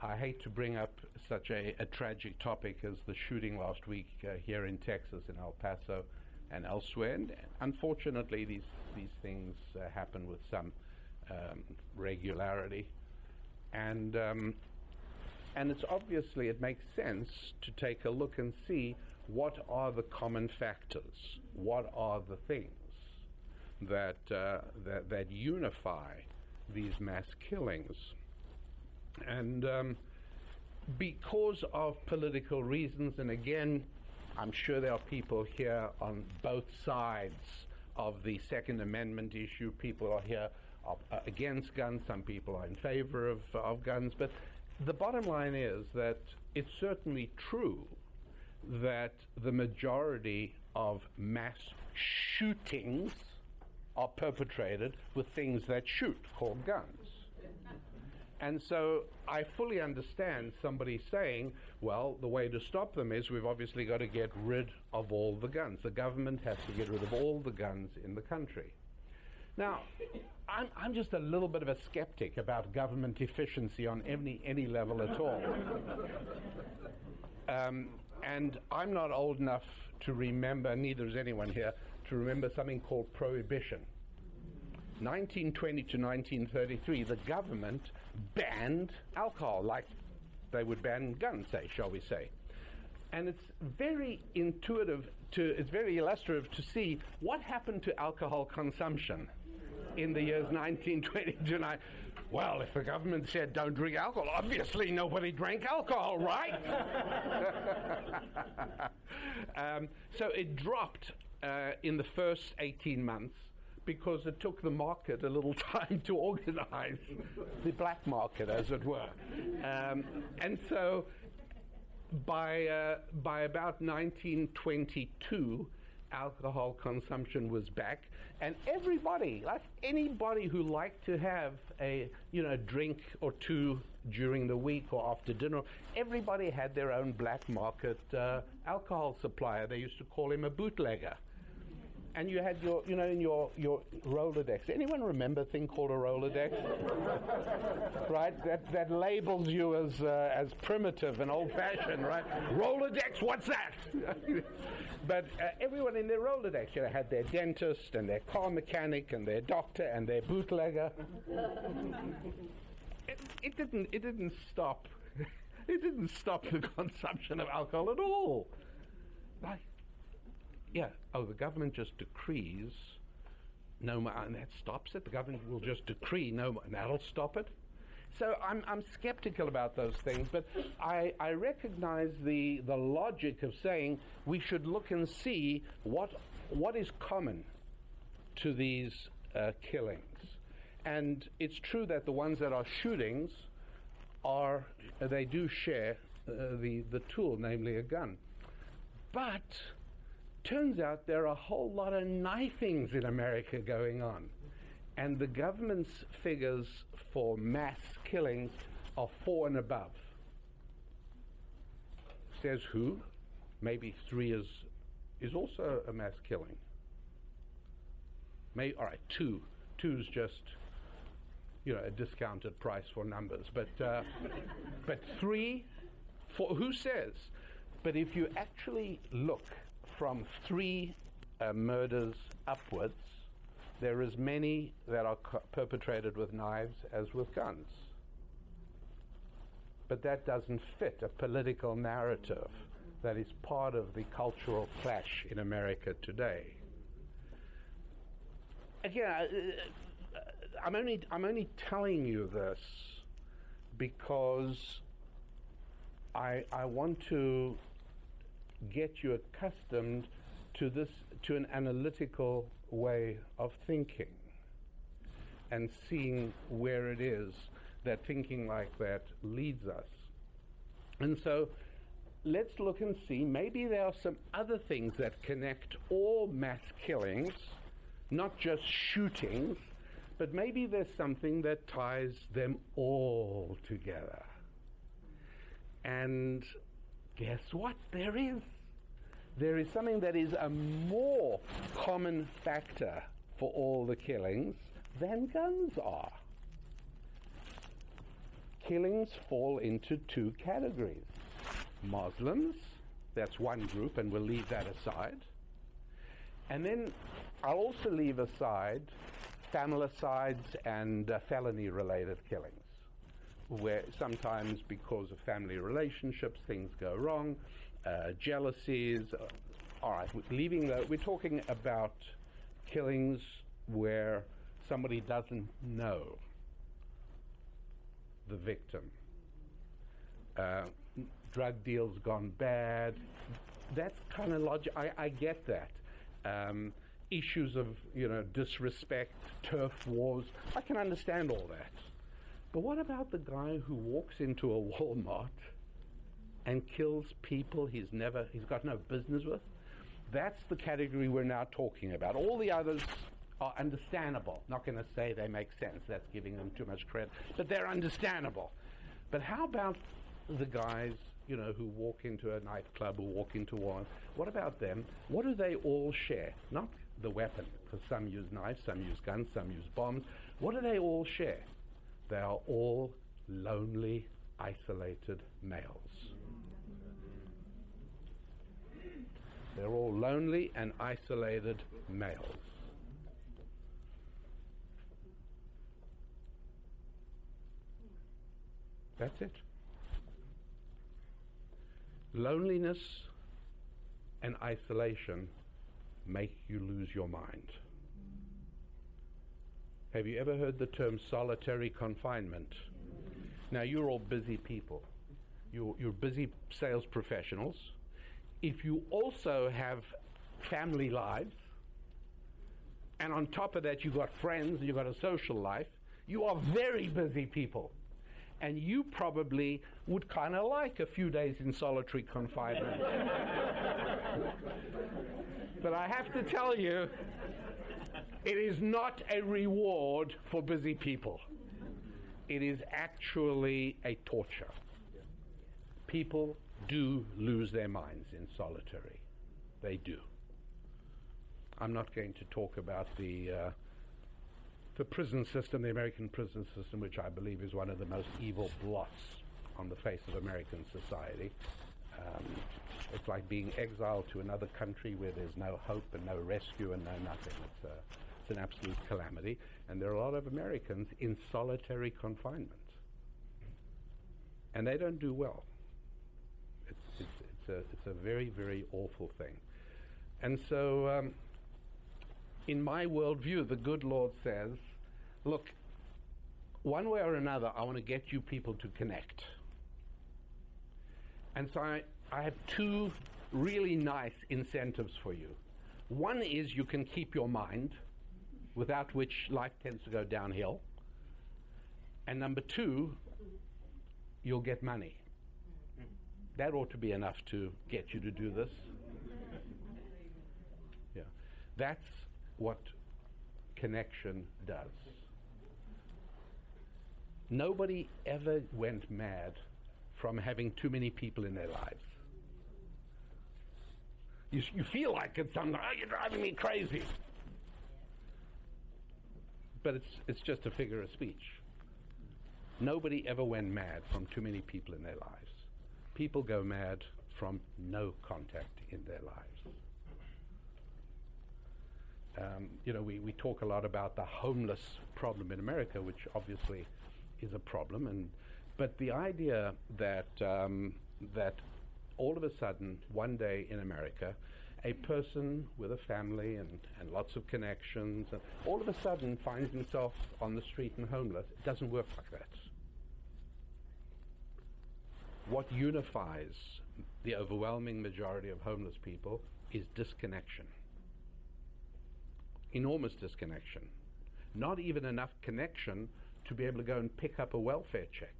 [SPEAKER 2] I hate to bring up such a, a tragic topic as the shooting last week uh, here in Texas, in El Paso, and elsewhere. And unfortunately, these these things uh, happen with some um, regularity, and um, and it's obviously it makes sense to take a look and see what are the common factors, what are the things that uh, that that unify these mass killings, and um, because of political reasons, and again, I'm sure there are people here on both sides of the Second Amendment issue. People are here uh, against guns, some people are in favor of, of guns, but the bottom line is that it's certainly true that the majority of mass shootings are perpetrated with things that shoot, called guns. And so I fully understand somebody saying, well, the way to stop them is we've obviously got to get rid of all the guns. The government has to get rid of all the guns in the country. Now, I'm, I'm just a little bit of a skeptic about government efficiency on any, any level at all. um, and I'm not old enough to remember, neither is anyone here, to remember something called prohibition. 1920 to 1933, the government banned alcohol, like they would ban guns, say, shall we say. And it's very intuitive to, it's very illustrative to see what happened to alcohol consumption in the years 1920 to 9. Well, if the government said don't drink alcohol, obviously nobody drank alcohol, right? um, so it dropped uh, in the first 18 months because it took the market a little time to organize the black market, as it were. Um, and so by, uh, by about 1922, alcohol consumption was back, and everybody, like anybody who liked to have a you know drink or two during the week or after dinner, everybody had their own black market uh, alcohol supplier. They used to call him a bootlegger and you had your, you know, in your, your Rolodex. Anyone remember a thing called a Rolodex? right? That, that labels you as, uh, as primitive and old fashioned, right? Rolodex, what's that? but uh, everyone in their Rolodex, you know, had their dentist and their car mechanic and their doctor and their bootlegger. it, it, didn't, it didn't stop. it didn't stop the consumption of alcohol at all. Like, yeah, oh, the government just decrees no more, and that stops it. The government will just decree no more, and that'll stop it. So I'm, I'm skeptical about those things, but I, I recognize the, the logic of saying we should look and see what, what is common to these uh, killings. And it's true that the ones that are shootings are, they do share uh, the, the tool, namely a gun. But turns out there are a whole lot of knifings in America going on. And the government's figures for mass killings are four and above. Says who? Maybe three is, is also a mass killing. May, all right, two. Two's just, you know, a discounted price for numbers. But, uh, but three, four, who says? But if you actually look from three uh, murders upwards, there as many that are co- perpetrated with knives as with guns. But that doesn't fit a political narrative that is part of the cultural clash in America today. Again, uh, I'm only, I'm only telling you this because I, I want to get you accustomed to this to an analytical way of thinking and seeing where it is that thinking like that leads us. And so let's look and see maybe there are some other things that connect all mass killings, not just shootings, but maybe there's something that ties them all together. And guess what? There is. There is something that is a more common factor for all the killings than guns are. Killings fall into two categories Muslims, that's one group, and we'll leave that aside. And then I'll also leave aside familicides and uh, felony-related killings, where sometimes because of family relationships things go wrong, uh, jealousies. Uh, all right, leaving the, we're talking about killings where somebody doesn't know the victim. Uh, drug deals gone bad. That's kind of logic. I, I get that. Um, issues of you know disrespect, turf wars. I can understand all that. But what about the guy who walks into a Walmart and kills people he's never he's got no business with? That's the category we're now talking about. All the others are understandable. Not going to say they make sense. That's giving them too much credit. But they're understandable. But how about the guys, you know, who walk into a nightclub or walk into one? What about them? What do they all share? Not the weapon, because some use knives, some use guns, some use bombs. What do they all share? They are all lonely, isolated males. They're all lonely and isolated males. That's it. Loneliness and isolation make you lose your mind. Have you ever heard the term solitary confinement? Now, you're all busy people. You're, you're busy sales professionals. If you also have family lives, and on top of that, you've got friends, you've got a social life, you are very busy people and you probably would kind of like a few days in solitary confinement. but I have to tell you, it is not a reward for busy people. It is actually a torture. People do lose their minds in solitary. They do. I'm not going to talk about the uh, the prison system, the American prison system, which I believe is one of the most evil blots on the face of American society. Um, it's like being exiled to another country where there's no hope and no rescue and no nothing. It's, a, it's an absolute calamity. And there are a lot of Americans in solitary confinement. And they don't do well. It's, it's, it's, a, it's a very, very awful thing. And so, um, in my worldview, the good Lord says, look, one way or another, I want to get you people to connect. And so I, I have two really nice incentives for you. One is you can keep your mind, without which life tends to go downhill. And number two, you'll get money. That ought to be enough to get you to do this. Yeah. That's what connection does. Nobody ever went mad from having too many people in their lives. You, you feel like it's oh, you're driving me crazy. But it's, it's just a figure of speech. Nobody ever went mad from too many people in their lives. People go mad from no contact in their lives. Um, you know, we, we talk a lot about the homeless problem in America, which obviously is a problem. And but the idea that um, that all of a sudden one day in America, a person with a family and, and lots of connections, and all of a sudden finds himself on the street and homeless. It doesn't work like that. What unifies the overwhelming majority of homeless people is disconnection. Enormous disconnection. Not even enough connection to be able to go and pick up a welfare check.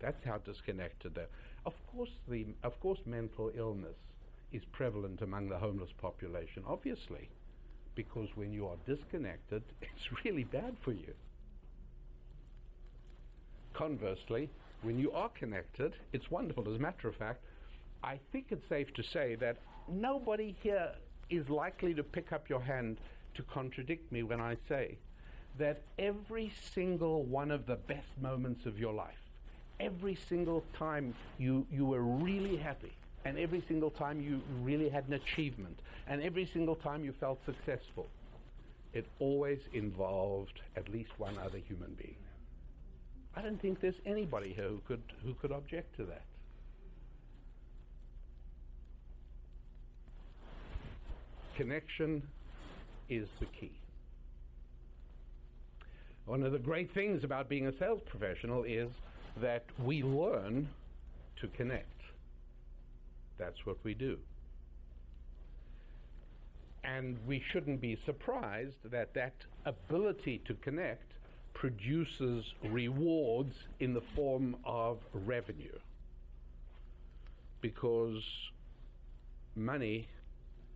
[SPEAKER 2] That's how disconnected they Of course, the, of course, mental illness is prevalent among the homeless population, obviously, because when you are disconnected, it's really bad for you. Conversely, when you are connected, it's wonderful. As a matter of fact, I think it's safe to say that nobody here is likely to pick up your hand to contradict me when I say that every single one of the best moments of your life, every single time you, you were really happy, and every single time you really had an achievement, and every single time you felt successful, it always involved at least one other human being. I don't think there's anybody here who could who could object to that. Connection is the key. One of the great things about being a sales professional is that we learn to connect. That's what we do. And we shouldn't be surprised that that ability to connect produces rewards in the form of revenue. Because money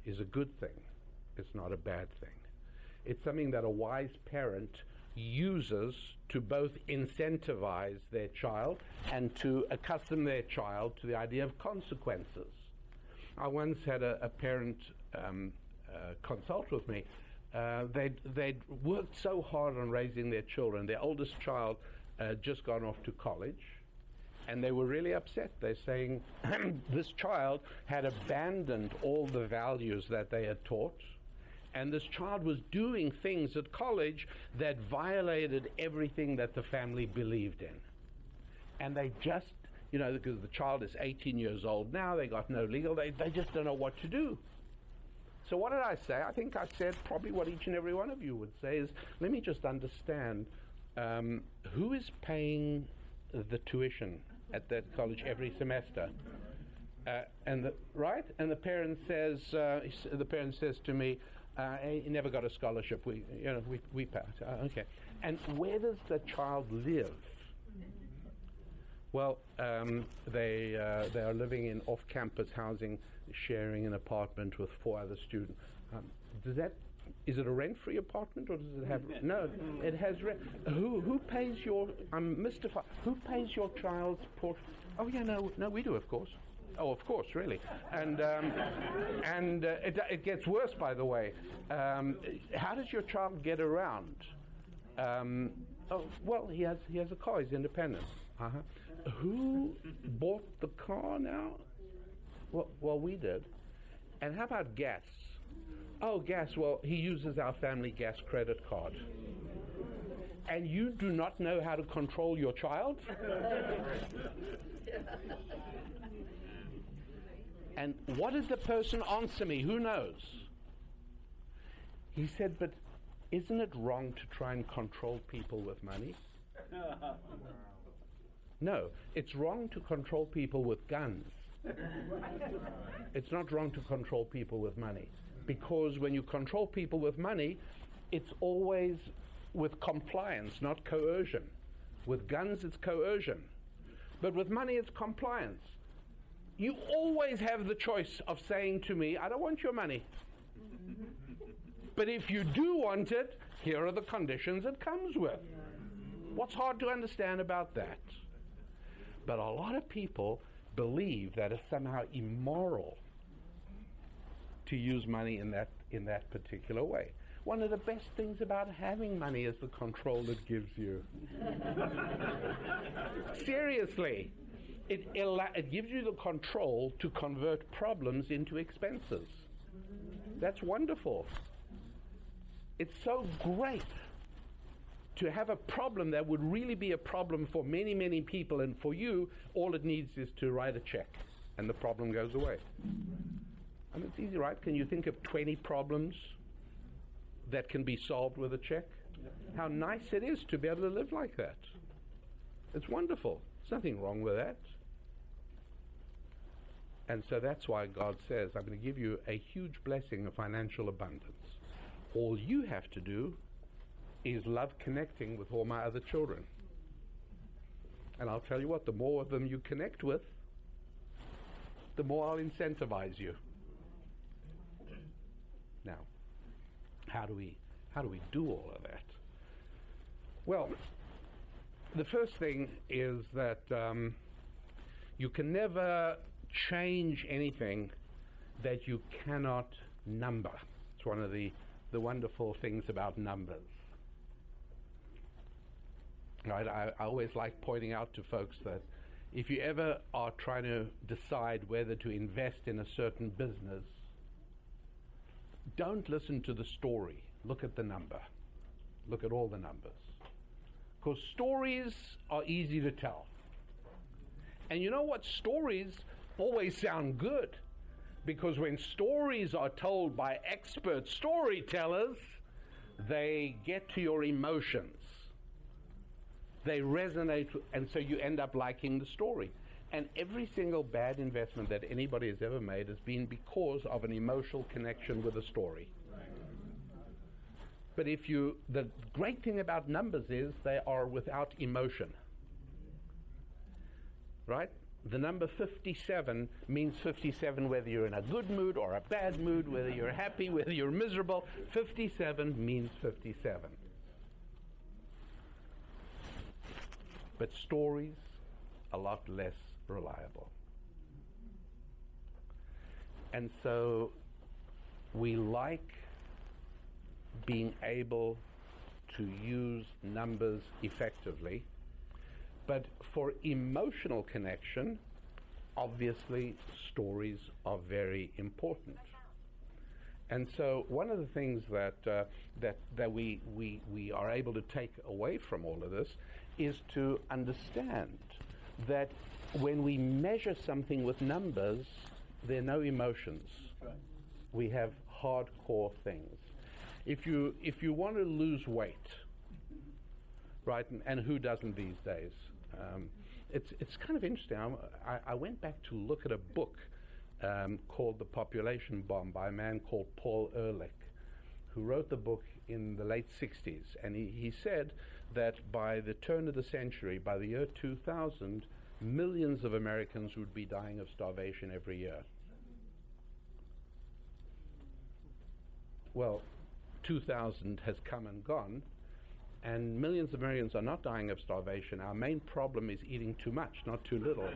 [SPEAKER 2] is a good thing, it's not a bad thing. It's something that a wise parent uses to both incentivize their child and to accustom their child to the idea of consequences. I once had a, a parent um, uh, consult with me. Uh, they'd, they'd worked so hard on raising their children. Their oldest child uh, just gone off to college, and they were really upset. They're saying this child had abandoned all the values that they had taught and this child was doing things at college that violated everything that the family believed in. And they just, you know, because the child is 18 years old now, they got no legal, they, they just don't know what to do. So what did I say? I think I said probably what each and every one of you would say is, let me just understand um, who is paying the tuition at that college every semester. Uh, and the, right, and the parent says, uh, the parent says to me, uh, he never got a scholarship. We, you know, we, we passed. Uh, okay. And where does the child live? Well, um, they uh, they are living in off-campus housing, sharing an apartment with four other students. Um, does that is it a rent-free apartment or does it have no? It has rent. Who who pays your? I'm mystified. Who pays your child's port? Oh yeah, no, no, we do, of course. Oh, of course, really. And, um, and uh, it, it, gets worse, by the way. Um, how does your child get around? Um, oh, well, he has, he has a car. He's independent. Uh-huh. Who bought the car now? Well, well, we did. And how about gas? Oh, gas. Well, he uses our family gas credit card. And you do not know how to control your child? And what did the person answer me? Who knows? He said, But isn't it wrong to try and control people with money? No, it's wrong to control people with guns. it's not wrong to control people with money. Because when you control people with money, it's always with compliance, not coercion. With guns, it's coercion. But with money, it's compliance you always have the choice of saying to me, I don't want your money. but if you do want it, here are the conditions it comes with. What's hard to understand about that? But a lot of people believe that it's somehow immoral to use money in that in that particular way. One of the best things about having money is the control it gives you. Seriously it, it gives you the control to convert problems into expenses. That's wonderful. It's so great to have a problem that would really be a problem for many, many people, and for you, all it needs is to write a check, and the problem goes away. I mean, it's easy, right? Can you think of 20 problems that can be solved with a check? How nice it is to be able to live like that. It's wonderful. There's nothing wrong with that. And so that's why God says, I'm going to give you a huge blessing of financial abundance. All you have to do is love connecting with all my other children. And I'll tell you what, the more of them you connect with, the more I'll incentivize you. Now, how do we how do we do all of that? Well, the first thing is that um, you can never change anything that you cannot number. It's one of the, the wonderful things about numbers. Right? I, I always like pointing out to folks that if you ever are trying to decide whether to invest in a certain business, don't listen to the story look at the number. Look at all the numbers. Because stories are easy to tell. And you know what? Stories always sound good. Because when stories are told by expert storytellers, they get to your emotions. They resonate, and so you end up liking the story. And every single bad investment that anybody has ever made has been because of an emotional connection with a story. But if you, the great thing about numbers is they are without emotion. Right? The number 57 means 57 whether you're in a good mood or a bad mood, whether you're happy, whether you're miserable. 57 means 57. But stories, a lot less reliable. And so we like being able to use numbers effectively. But for emotional connection, obviously stories are very important. And so one of the things that, uh, that, that we, we, we are able to take away from all of this is to understand that when we measure something with numbers, there are no emotions. We have hardcore things. If you, if you want to lose weight, right, and, and who doesn't these days? Um, it's, it's kind of interesting. I, I went back to look at a book um, called The Population Bomb by a man called Paul Ehrlich, who wrote the book in the late 60s. And he, he said that by the turn of the century, by the year 2000, millions of Americans would be dying of starvation every year. Well, 2000 has come and gone, and millions of Americans are not dying of starvation. Our main problem is eating too much, not too little.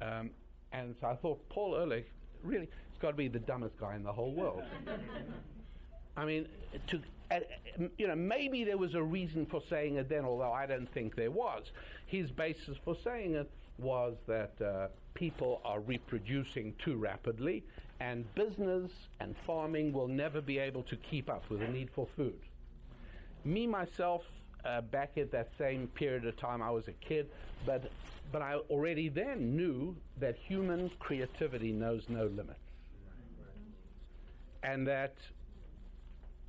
[SPEAKER 2] um, and so I thought, Paul Ehrlich, really, he's got to be the dumbest guy in the whole world. I mean, to, uh, you know, maybe there was a reason for saying it then, although I don't think there was. His basis for saying it was that uh, people are reproducing too rapidly, and business and farming will never be able to keep up with the need for food. Me, myself, uh, back at that same period of time, I was a kid, but, but I already then knew that human creativity knows no limits. And that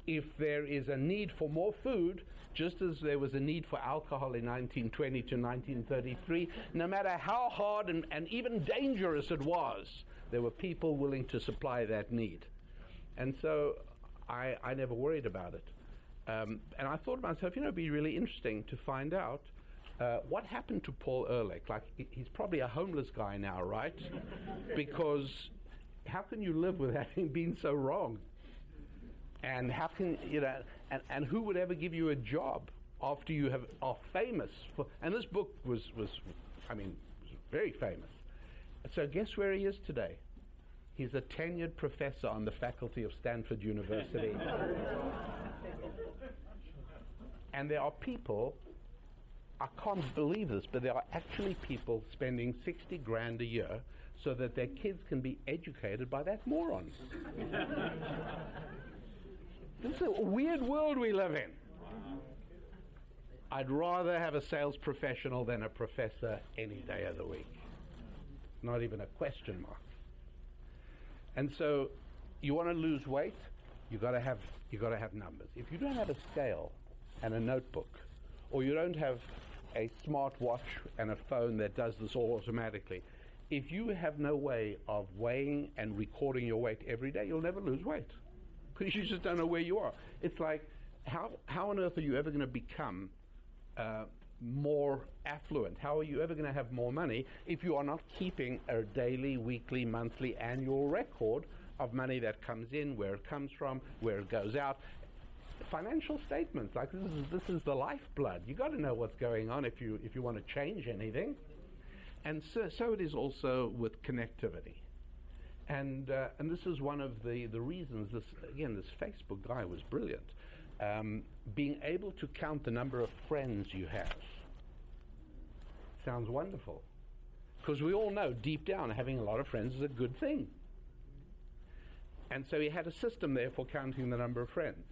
[SPEAKER 2] if there is a need for more food, just as there was a need for alcohol in 1920 to 1933, no matter how hard and, and even dangerous it was, there were people willing to supply that need. And so I, I never worried about it. Um, and I thought to myself, you know, it'd be really interesting to find out uh, what happened to Paul Ehrlich. Like, he's probably a homeless guy now, right? because how can you live with having been so wrong? And how can, you know, and, and who would ever give you a job after you have, are famous? For, and this book was, was, I mean, was very famous. So guess where he is today? He's a tenured professor on the faculty of Stanford University. and there are people, I can't believe this, but there are actually people spending 60 grand a year so that their kids can be educated by that moron. this is a weird world we live in. I'd rather have a sales professional than a professor any day of the week. Not even a question mark. And so you want to lose weight, you got to have you got to have numbers. If you don't have a scale and a notebook, or you don't have a smart watch and a phone that does this all automatically, if you have no way of weighing and recording your weight every day, you'll never lose weight because you just don't know where you are. It's like how how on earth are you ever going to become uh, more affluent? How are you ever going to have more money if you are not keeping a daily, weekly, monthly, annual record of money that comes in, where it comes from, where it goes out? Financial statements, like this is this is the lifeblood. You got to know what's going on if you if you want to change anything. And so, so it is also with connectivity. And uh, and this is one of the, the reasons this again this Facebook guy was brilliant. Um, being able to count the number of friends you have sounds wonderful. Because we all know deep down having a lot of friends is a good thing. And so he had a system there for counting the number of friends.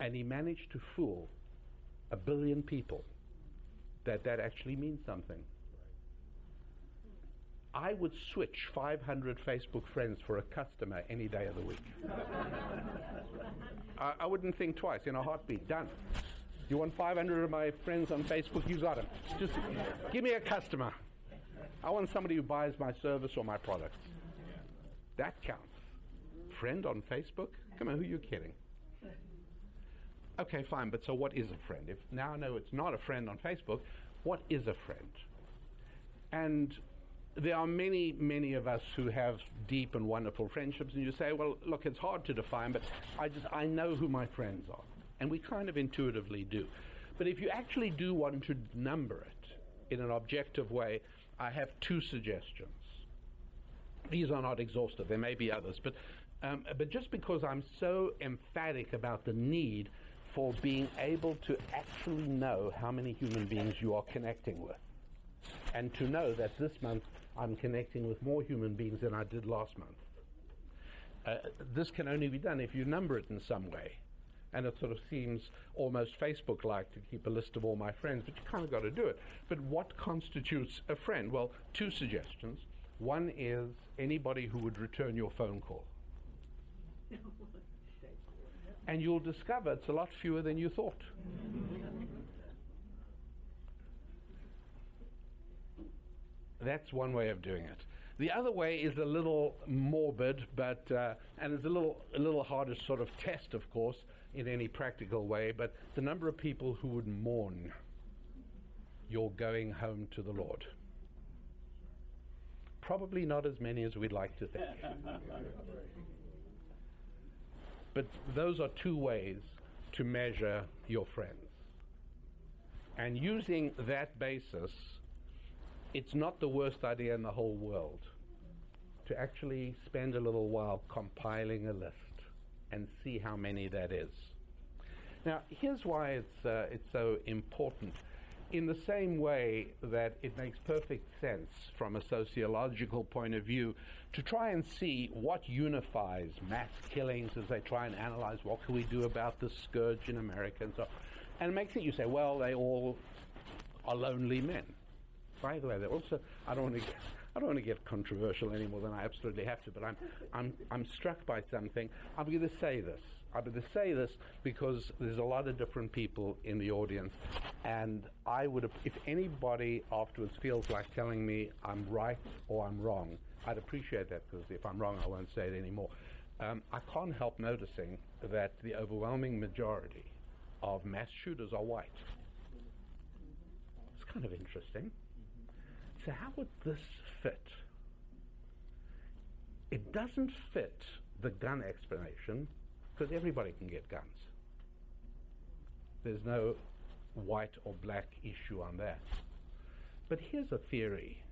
[SPEAKER 2] And he managed to fool a billion people that that actually means something. I would switch 500 Facebook friends for a customer any day of the week. I, I wouldn't think twice in a heartbeat. Done. You want 500 of my friends on Facebook? You got them. Just give me a customer. I want somebody who buys my service or my product. That counts. Friend on Facebook? Come on, who are you kidding? Okay, fine, but so what is a friend? If now I know it's not a friend on Facebook, what is a friend? And there are many, many of us who have deep and wonderful friendships, and you say, well, look, it's hard to define, but I just I know who my friends are, and we kind of intuitively do. But if you actually do want to number it in an objective way, I have two suggestions. These are not exhaustive. There may be others, but um, but just because I'm so emphatic about the need for being able to actually know how many human beings you are connecting with, and to know that this month I'm connecting with more human beings than I did last month. Uh, this can only be done if you number it in some way. And it sort of seems almost Facebook like to keep a list of all my friends, but you kind of got to do it. But what constitutes a friend? Well, two suggestions. One is anybody who would return your phone call. and you'll discover it's a lot fewer than you thought. That's one way of doing it. The other way is a little morbid, but uh, and it's a little a little harder to sort of test, of course, in any practical way. But the number of people who would mourn your going home to the Lord. Probably not as many as we'd like to think. but those are two ways to measure your friends. And using that basis it's not the worst idea in the whole world to actually spend a little while compiling a list and see how many that is. Now, here's why it's, uh, it's so important. In the same way that it makes perfect sense from a sociological point of view to try and see what unifies mass killings as they try and analyze what can we do about the scourge in America and so on. And it makes it, you say, well, they all are lonely men by the way, they also I don't want to. I don't want to get controversial any more than I absolutely have to, but I'm, I'm, I'm struck by something. I'm going to say this. I'm going to say this because there's a lot of different people in the audience, and I would, if anybody afterwards feels like telling me I'm right or I'm wrong, I'd appreciate that because if I'm wrong, I won't say it anymore. Um, I can't help noticing that the overwhelming majority of mass shooters are white. It's kind of interesting. So, how would this fit? It doesn't fit the gun explanation because everybody can get guns. There's no white or black issue on that. But here's a theory,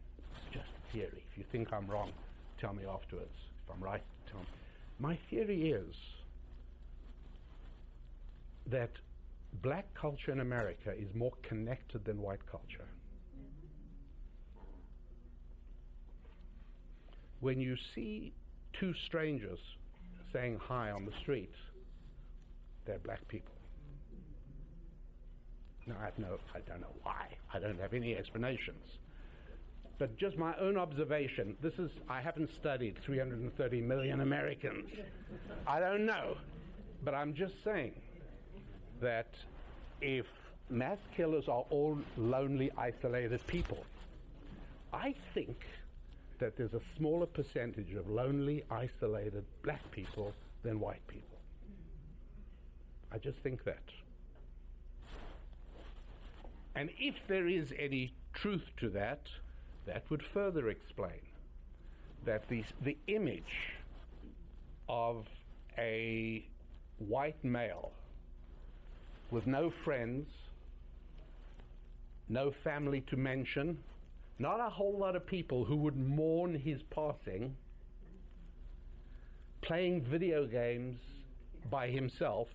[SPEAKER 2] just a theory. If you think I'm wrong, tell me afterwards. If I'm right, tell me. My theory is that black culture in America is more connected than white culture. When you see two strangers saying hi on the street, they're black people. Now, I, no, I don't know why. I don't have any explanations. But just my own observation, this is, I haven't studied 330 million Americans. I don't know. But I'm just saying that if mass killers are all lonely, isolated people, I think that there's a smaller percentage of lonely, isolated black people than white people. I just think that. And if there is any truth to that, that would further explain that the, the image of a white male with no friends, no family to mention, not a whole lot of people who would mourn his passing playing video games by himself.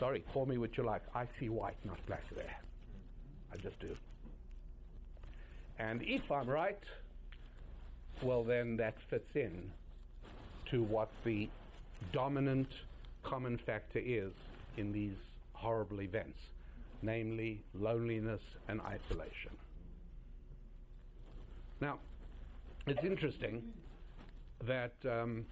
[SPEAKER 2] Sorry, call me what you like. I see white, not black there. I just do. And if I'm right, well, then that fits in to what the dominant common factor is in these horrible events, namely loneliness and isolation. Now, it's interesting that um,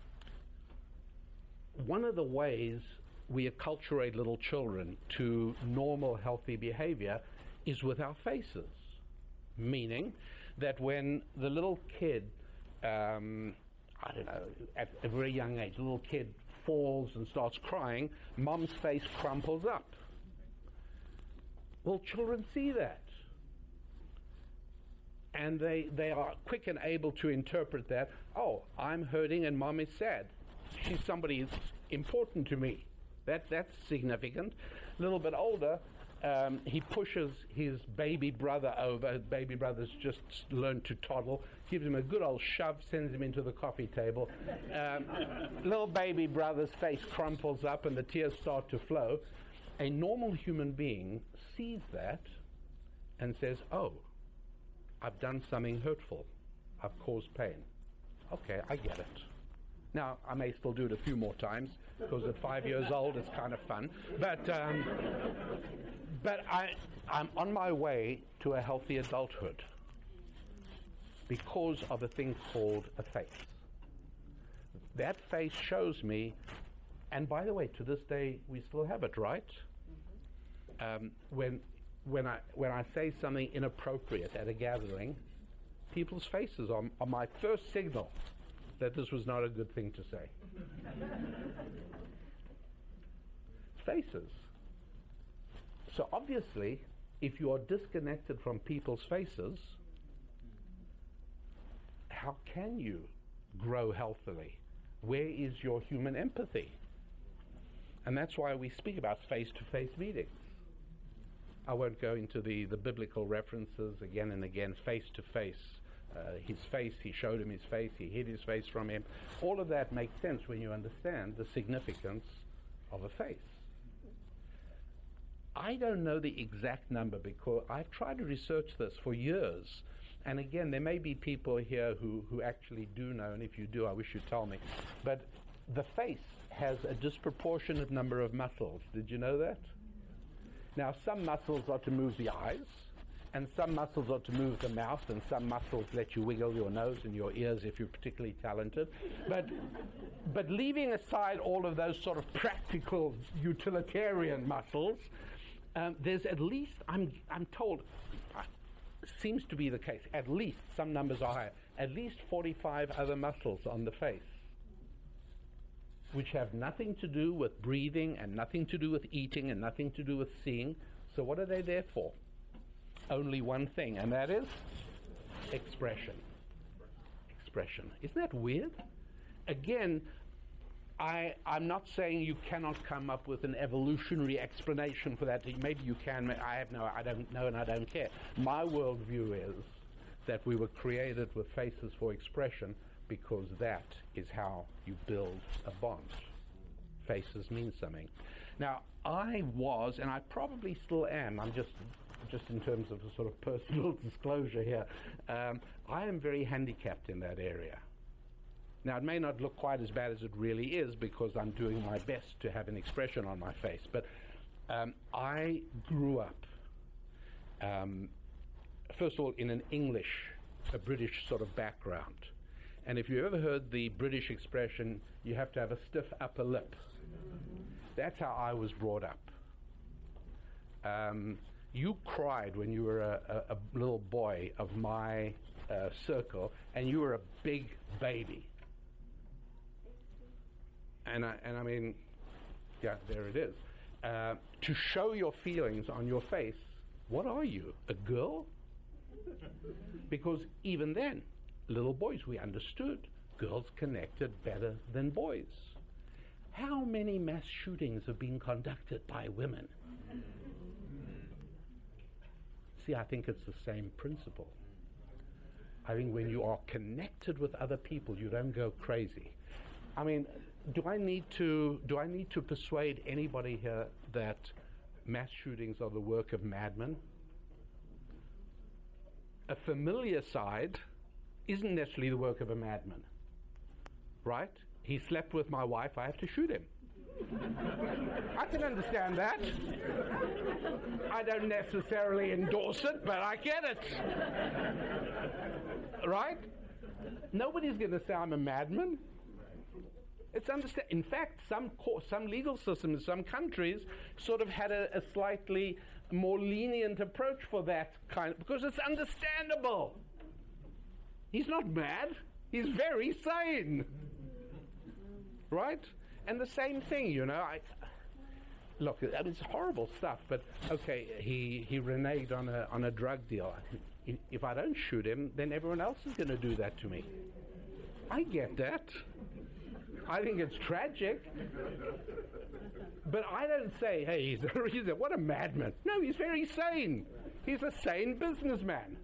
[SPEAKER 2] one of the ways we acculturate little children to normal, healthy behavior is with our faces. Meaning that when the little kid, um, I don't know, at a very young age, the little kid falls and starts crying, mom's face crumples up. Well, children see that. And they, they are quick and able to interpret that, oh, I'm hurting and mom is sad. She's somebody important to me. That, that's significant. A little bit older, um, he pushes his baby brother over. Baby brother's just learned to toddle. Gives him a good old shove, sends him into the coffee table. Um, little baby brother's face crumples up and the tears start to flow. A normal human being sees that and says, Oh, I've done something hurtful. I've caused pain. Okay, I get it. Now, I may still do it a few more times because at five years old it's kind of fun. But, um, but I, I'm on my way to a healthy adulthood because of a thing called a face. That face shows me, and by the way, to this day we still have it, right? Um, when, when, I, when I say something inappropriate at a gathering, people's faces are, are my first signal that this was not a good thing to say. faces. So obviously, if you are disconnected from people's faces, how can you grow healthily? Where is your human empathy? And that's why we speak about face to face meetings. I won't go into the, the biblical references again and again, face to face. Uh, his face, he showed him his face, he hid his face from him. All of that makes sense when you understand the significance of a face. I don't know the exact number because I've tried to research this for years. And again, there may be people here who, who actually do know, and if you do, I wish you'd tell me. But the face has a disproportionate number of muscles. Did you know that? Now, some muscles are to move the eyes, and some muscles are to move the mouth, and some muscles let you wiggle your nose and your ears if you're particularly talented. But, but leaving aside all of those sort of practical utilitarian muscles, um, there's at least, I'm, I'm told, uh, seems to be the case, at least, some numbers are higher, at least 45 other muscles on the face, which have nothing to do with breathing and nothing to do with eating and nothing to do with seeing. So, what are they there for? Only one thing, and that is expression. Expression. Isn't that weird? Again, I, I'm not saying you cannot come up with an evolutionary explanation for that. Maybe you can. I have no. I don't know, and I don't care. My worldview is that we were created with faces for expression because that is how you build a bond. Faces mean something. Now, I was, and I probably still am. I'm just, just in terms of a sort of personal disclosure here. Um, I am very handicapped in that area. Now, it may not look quite as bad as it really is because I'm doing my best to have an expression on my face. But um, I grew up, um, first of all, in an English, a British sort of background. And if you ever heard the British expression, you have to have a stiff upper lip, that's how I was brought up. Um, you cried when you were a, a, a little boy of my uh, circle, and you were a big baby and I, and I mean, yeah, there it is. Uh, to show your feelings on your face, what are you, a girl? because even then, little boys, we understood girls connected better than boys. How many mass shootings have been conducted by women? See, I think it's the same principle. I think when you are connected with other people, you don't go crazy. I mean, do I need to do I need to persuade anybody here that mass shootings are the work of madmen? A familiar side isn't necessarily the work of a madman. Right? He slept with my wife, I have to shoot him. I can understand that. I don't necessarily endorse it, but I get it. Right? Nobody's going to say I'm a madman. It's understand. In fact, some co- some legal systems, some countries, sort of had a, a slightly more lenient approach for that kind, of, because it's understandable. He's not mad. He's very sane. Right? And the same thing, you know. I, look, I mean, it's horrible stuff. But okay, he he reneged on a on a drug deal. If I don't shoot him, then everyone else is going to do that to me. I get that. I think it's tragic. But I don't say, hey, he's a, he's a, what a madman. No, he's very sane. He's a sane businessman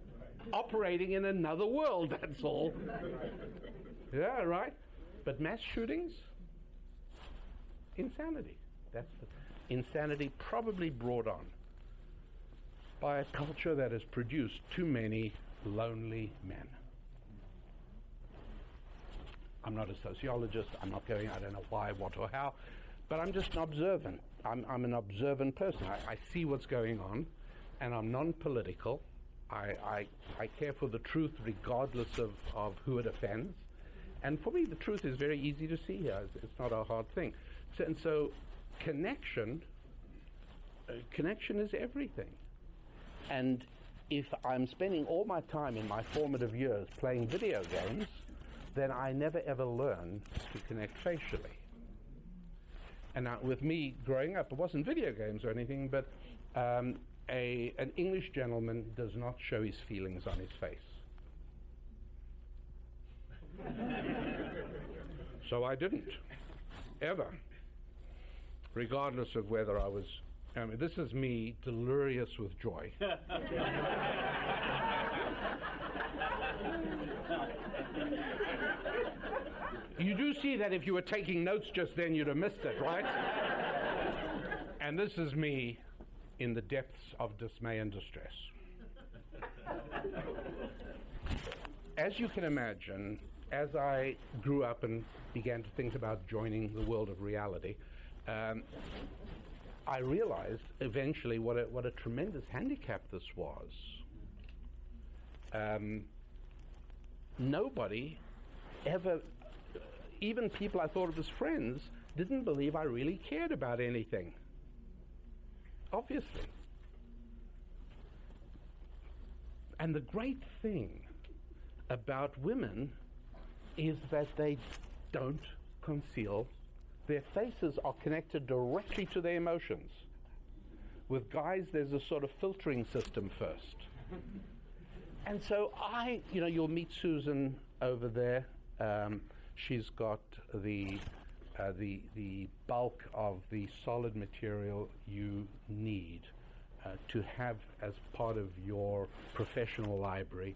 [SPEAKER 2] operating in another world, that's all. Yeah, right? But mass shootings? Insanity. That's the, insanity probably brought on by a culture that has produced too many lonely men. I'm not a sociologist. I'm not going, I don't know why, what, or how, but I'm just an observant. I'm, I'm an observant person. I, I see what's going on, and I'm non political. I, I, I care for the truth regardless of, of who it offends. And for me, the truth is very easy to see here. It's, it's not a hard thing. So, and so, connection, uh, connection is everything. And if I'm spending all my time in my formative years playing video games, then I never ever learn to connect facially. And now, with me growing up, it wasn't video games or anything, but um, a, an English gentleman does not show his feelings on his face. so I didn't, ever, regardless of whether I was. I mean, this is me delirious with joy. You do see that if you were taking notes just then, you'd have missed it, right? and this is me in the depths of dismay and distress. As you can imagine, as I grew up and began to think about joining the world of reality, um, I realized eventually what a, what a tremendous handicap this was. Um, nobody ever even people I thought of as friends didn't believe I really cared about anything. Obviously. And the great thing about women is that they don't conceal. Their faces are connected directly to their emotions. With guys, there's a sort of filtering system first. and so I, you know, you'll meet Susan over there. Um, she's got the uh, the the bulk of the solid material you need uh, to have as part of your professional library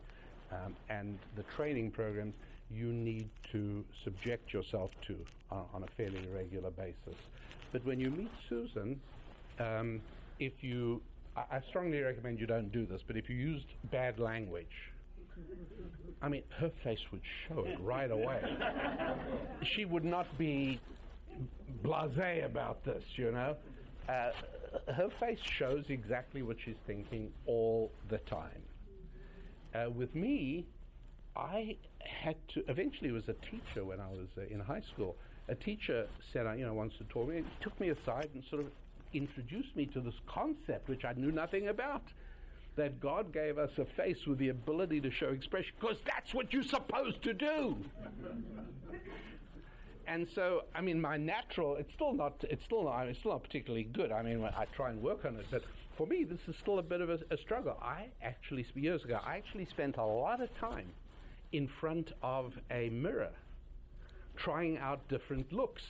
[SPEAKER 2] um, and the training programs you need to subject yourself to uh, on a fairly regular basis. But when you meet Susan, um, if you I, I strongly recommend you don't do this, but if you used bad language, I mean, her face would show it right away. she would not be blasé about this, you know. Uh, her face shows exactly what she's thinking all the time. Uh, with me, I had to. Eventually, it was a teacher when I was uh, in high school. A teacher said, uh, you know, wants to to me. Took me aside and sort of introduced me to this concept which I knew nothing about that God gave us a face with the ability to show expression because that's what you're supposed to do. and so, I mean, my natural, it's still not, it's still not, it's still not particularly good. I mean, I try and work on it, but for me, this is still a bit of a, a struggle. I actually, years ago, I actually spent a lot of time in front of a mirror trying out different looks.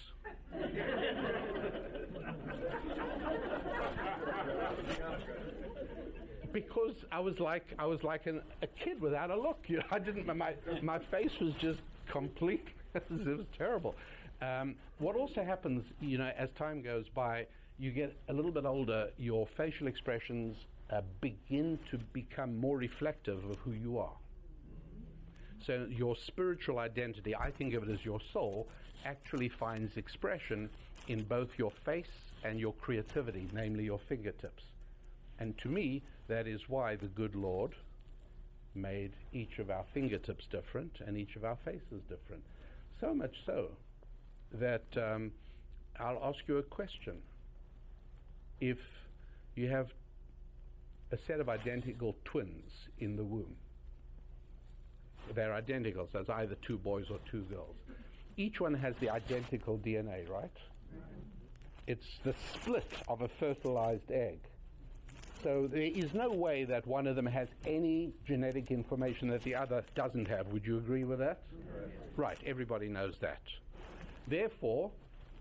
[SPEAKER 2] because I was like I was like an, a kid without a look. You know, I didn't. My my face was just complete. it was terrible. Um, what also happens, you know, as time goes by, you get a little bit older. Your facial expressions uh, begin to become more reflective of who you are. So your spiritual identity, I think of it as your soul, actually finds expression in both your face and your creativity, namely your fingertips. And to me, that is why the good Lord made each of our fingertips different and each of our faces different. So much so that um, I'll ask you a question. If you have a set of identical twins in the womb, they're identical, so it's either two boys or two girls. Each one has the identical DNA, right? It's the split of a fertilized egg. So there is no way that one of them has any genetic information that the other doesn't have. Would you agree with that? Right, everybody knows that. Therefore,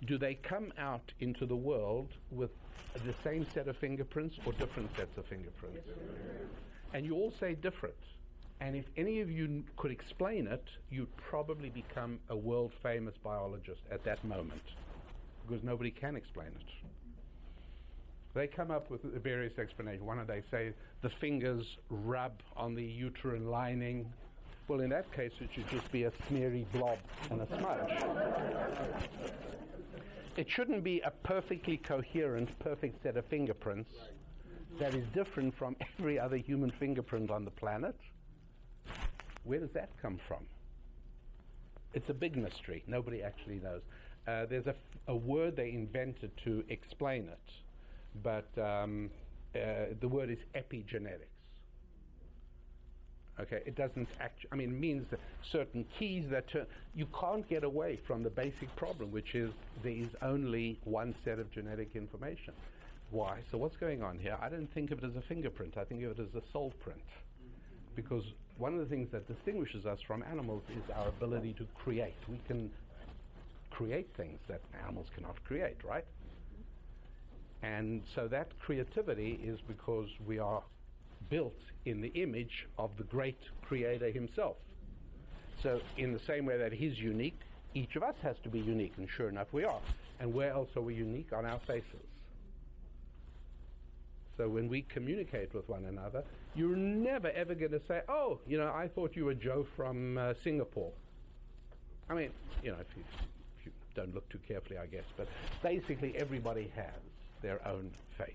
[SPEAKER 2] do they come out into the world with the same set of fingerprints or different sets of fingerprints? And you all say different. And if any of you could explain it, you'd probably become a world famous biologist at that moment because nobody can explain it. They come up with various explanations. One of they say the fingers rub on the uterine lining. Well, in that case, it should just be a smeary blob and a smudge. It shouldn't be a perfectly coherent, perfect set of fingerprints that is different from every other human fingerprint on the planet. Where does that come from? It's a big mystery. Nobody actually knows. Uh, there's a, a word they invented to explain it, but um, uh, the word is epigenetics. Okay, it doesn't actually, I mean, it means certain keys that turn, you can't get away from the basic problem, which is there is only one set of genetic information. Why? So what's going on here? I don't think of it as a fingerprint. I think of it as a soul print. Because one of the things that distinguishes us from animals is our ability to create. We can create things that animals cannot create, right? And so that creativity is because we are built in the image of the great creator himself. So, in the same way that he's unique, each of us has to be unique, and sure enough, we are. And where else are we unique? On our faces. So, when we communicate with one another, you're never ever going to say, Oh, you know, I thought you were Joe from uh, Singapore. I mean, you know, if you, if you don't look too carefully, I guess, but basically everybody has their own face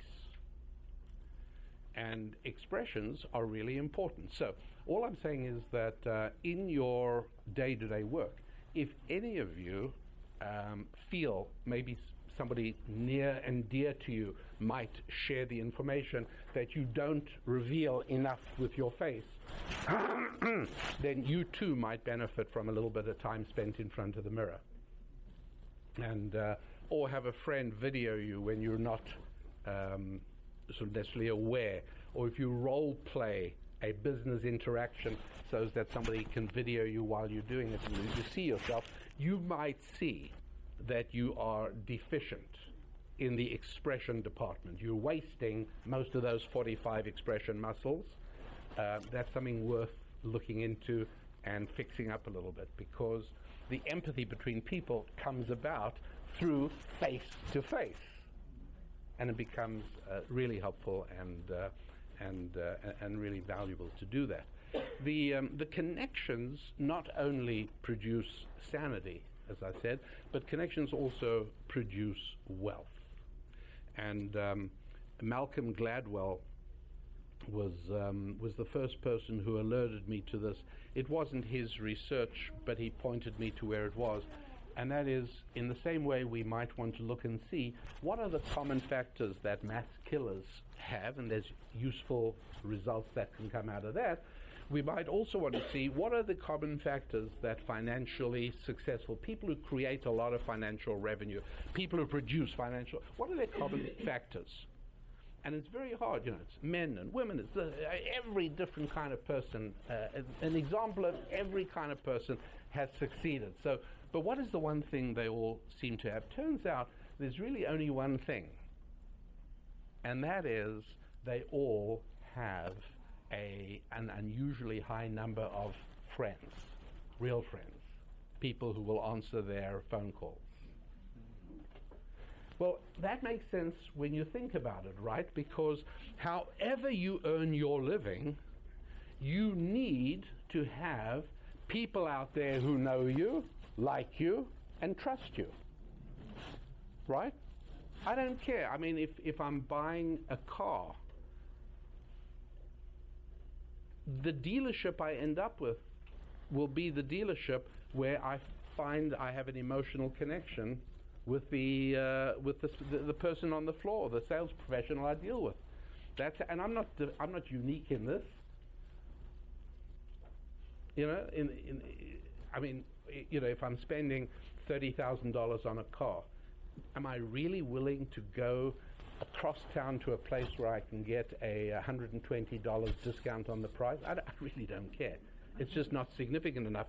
[SPEAKER 2] and expressions are really important. So, all I'm saying is that uh, in your day to day work, if any of you um, feel maybe somebody near and dear to you might share the information that you don't reveal enough with your face, then you too might benefit from a little bit of time spent in front of the mirror. And, uh, or have a friend video you when you're not um, sort of necessarily aware, or if you role play a business interaction so that somebody can video you while you're doing it and you, see yourself, you might see that you are deficient in the expression department. You're wasting most of those 45 expression muscles. Uh, that's something worth looking into and fixing up a little bit because the empathy between people comes about through face to face and it becomes uh, really helpful and uh, and uh, and really valuable to do that. The um, the connections not only produce sanity, as I said, but connections also produce wealth. And um, Malcolm Gladwell was um, was the first person who alerted me to this. It wasn't his research, but he pointed me to where it was, and that is in the same way we might want to look and see what are the common factors that mass killers have, and there's useful results that can come out of that. We might also want to see what are the common factors that financially successful people who create a lot of financial revenue, people who produce financial, what are their common factors? and it's very hard. You know, it's men and women. It's uh, every different kind of person. Uh, an example of every kind of person has succeeded. So, but what is the one thing they all seem to have? Turns out there's really only one thing, and that is they all have a an unusually high number of friends, real friends, people who will answer their phone calls. Well, that makes sense when you think about it, right? Because however you earn your living, you need to have people out there who know you, like you, and trust you. Right? I don't care. I mean, if, if I'm buying a car, the dealership I end up with will be the dealership where I find I have an emotional connection with the uh, with the, the, the person on the floor, the sales professional I deal with. That's and I'm not I'm not unique in this. You know, in, in I mean, you know, if I'm spending thirty thousand dollars on a car, am I really willing to go across town to a place where I can get a $120 discount on the price? I, I really don't care. It's just not significant enough.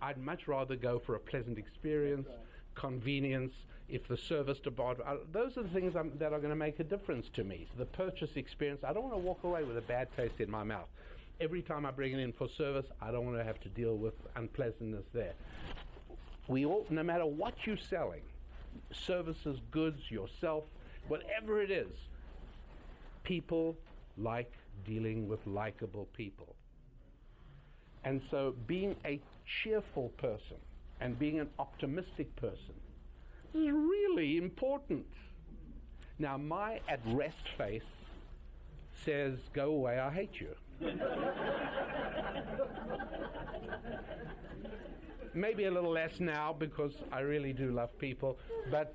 [SPEAKER 2] I'd much rather go for a pleasant experience, convenience. If the service department, those are the things I'm, that are going to make a difference to me. So the purchase experience, I don't want to walk away with a bad taste in my mouth. Every time I bring it in for service, I don't want to have to deal with unpleasantness there. We all, no matter what you're selling, services, goods, yourself, whatever it is, people like dealing with likable people. And so being a cheerful person and being an optimistic person is really important. Now, my at rest face says, Go away, I hate you. Maybe a little less now because I really do love people. But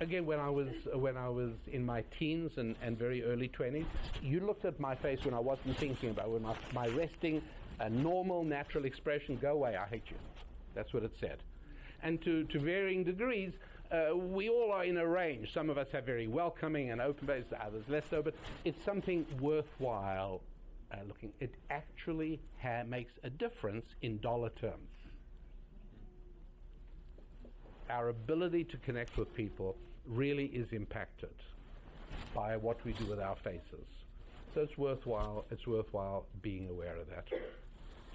[SPEAKER 2] again, when I was when I was in my teens and, and very early twenties, you looked at my face when I wasn't thinking about when my, my resting, a normal, natural expression, "Go away, I hate you." That's what it said. And to to varying degrees, uh, we all are in a range. Some of us have very welcoming and open faces, others less so. But it's something worthwhile uh, looking. It actually ha- makes a difference in dollar terms our ability to connect with people really is impacted by what we do with our faces. So it's worthwhile. It's worthwhile being aware of that,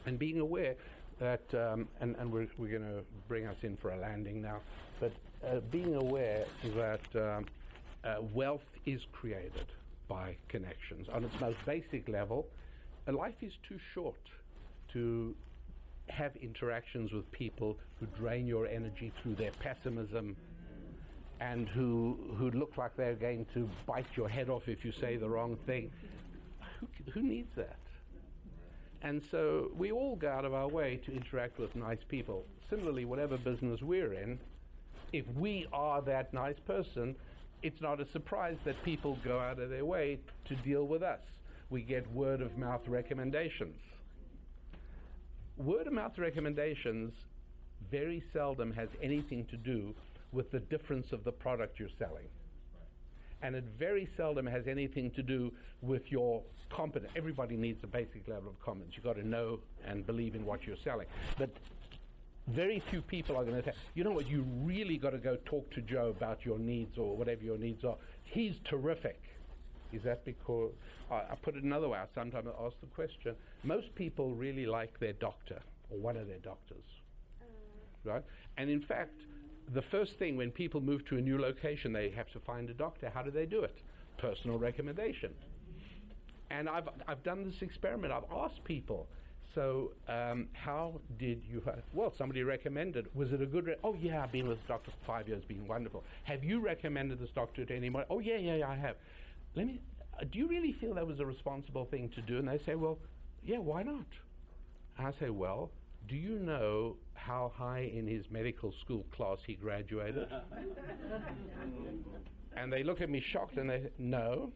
[SPEAKER 2] and being aware that, um, and, and we're, we're going to bring us in for a landing now, but uh, being aware that um, uh, wealth is created by connections. On its most basic level, life is too short to have interactions with people who drain your energy through their pessimism and who, who look like they're going to bite your head off if you say the wrong thing. Who, who needs that? And so we all go out of our way to interact with nice people. Similarly, whatever business we're in, if we are that nice person, it's not a surprise that people go out of their way to deal with us. We get word of mouth recommendations word of mouth recommendations very seldom has anything to do with the difference of the product you're selling. And it very seldom has anything to do with your competence. Everybody needs a basic level of competence. You've got to know and believe in what you're selling. But very few people are going to say, you know what, you really got to go talk to Joe about your needs or whatever your needs are. He's terrific. Is that because, I, I put it another way, I sometimes ask the question, most people really like their doctor or one of their doctors, right? And in fact, the first thing when people move to a new location, they have to find a doctor. How do they do it? Personal recommendation. And I've, I've done this experiment. I've asked people, so um, how did you, ha- well, somebody recommended. Was it a good, re- oh yeah, I've been with this doctor for five years, been wonderful. Have you recommended this doctor to anyone? Oh yeah, yeah, yeah, I have. Let me, uh, do you really feel that was a responsible thing to do? And they say, well, yeah, why not? I say, well, do you know how high in his medical school class he graduated? and they look at me shocked and they say, no.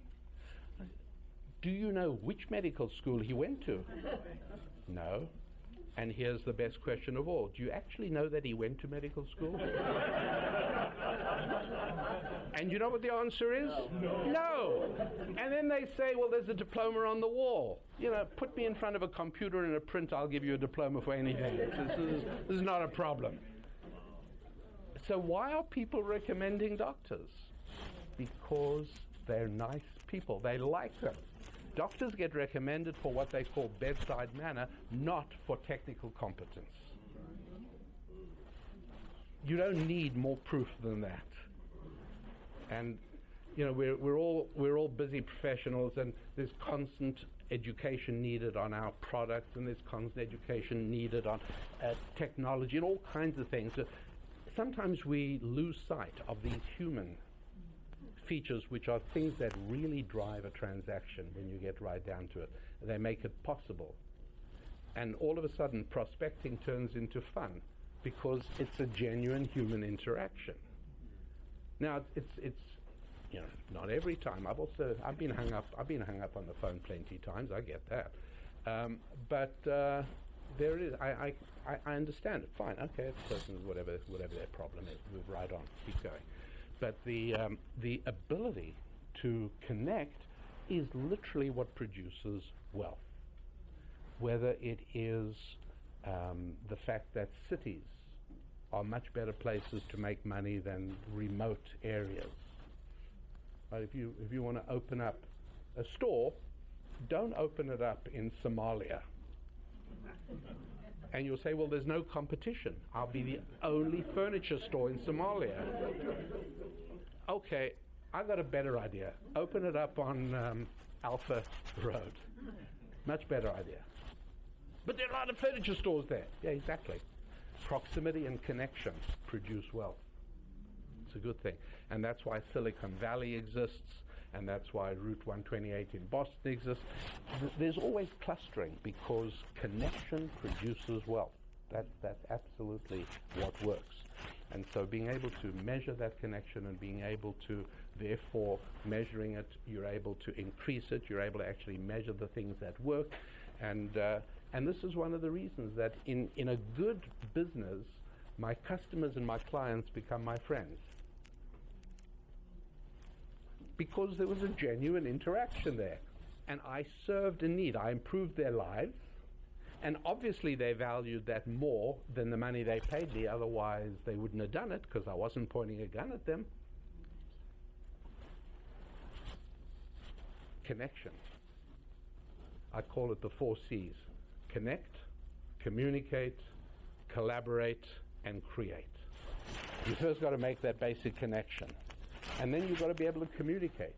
[SPEAKER 2] Do you know which medical school he went to? no. And here's the best question of all. Do you actually know that he went to medical school? and you know what the answer is? No. no. And then they say, well, there's a diploma on the wall. You know, put me in front of a computer and a print, I'll give you a diploma for anything. This is, this is not a problem. So why are people recommending doctors? Because they're nice people. They like them. Doctors get recommended for what they call bedside manner, not for technical competence. You don't need more proof than that. And you know, we're, we're, all, we're all busy professionals, and there's constant education needed on our products, and there's constant education needed on uh, technology and all kinds of things. So sometimes we lose sight of these human features, which are things that really drive a transaction when you get right down to it. They make it possible. And all of a sudden, prospecting turns into fun because it's a genuine human interaction. Now, it's, it's you know, not every time. I've also I've been hung up. I've been hung up on the phone plenty of times. I get that, um, but uh, there is. I, I, I, understand it. Fine. Okay, it's whatever whatever their problem is. Move right on. Keep going. But the um, the ability to connect is literally what produces wealth. Whether it is um, the fact that cities are much better places to make money than remote areas Right? If you if you want to open up a store, don't open it up in Somalia. And you'll say, well, there's no competition. I'll be the only furniture store in Somalia. okay, I've got a better idea. Open it up on um, Alpha Road. Much better idea. But there are a lot of furniture stores there. Yeah, exactly. Proximity and connection produce wealth. It's a good thing and that's why Silicon Valley exists, and that's why Route 128 in Boston exists. There's always clustering because connection produces wealth. That, that's absolutely what works. And so being able to measure that connection and being able to, therefore, measuring it, you're able to increase it, you're able to actually measure the things that work. And, uh, and this is one of the reasons that in, in a good business, my customers and my clients become my friends because there was a genuine interaction there. And I served a need. I improved their lives. And obviously, they valued that more than the money they paid me. Otherwise, they wouldn't have done it because I wasn't pointing a gun at them. Connection. I call it the four C's connect, communicate, collaborate, and create. You first got to make that basic connection. And then you've got to be able to communicate.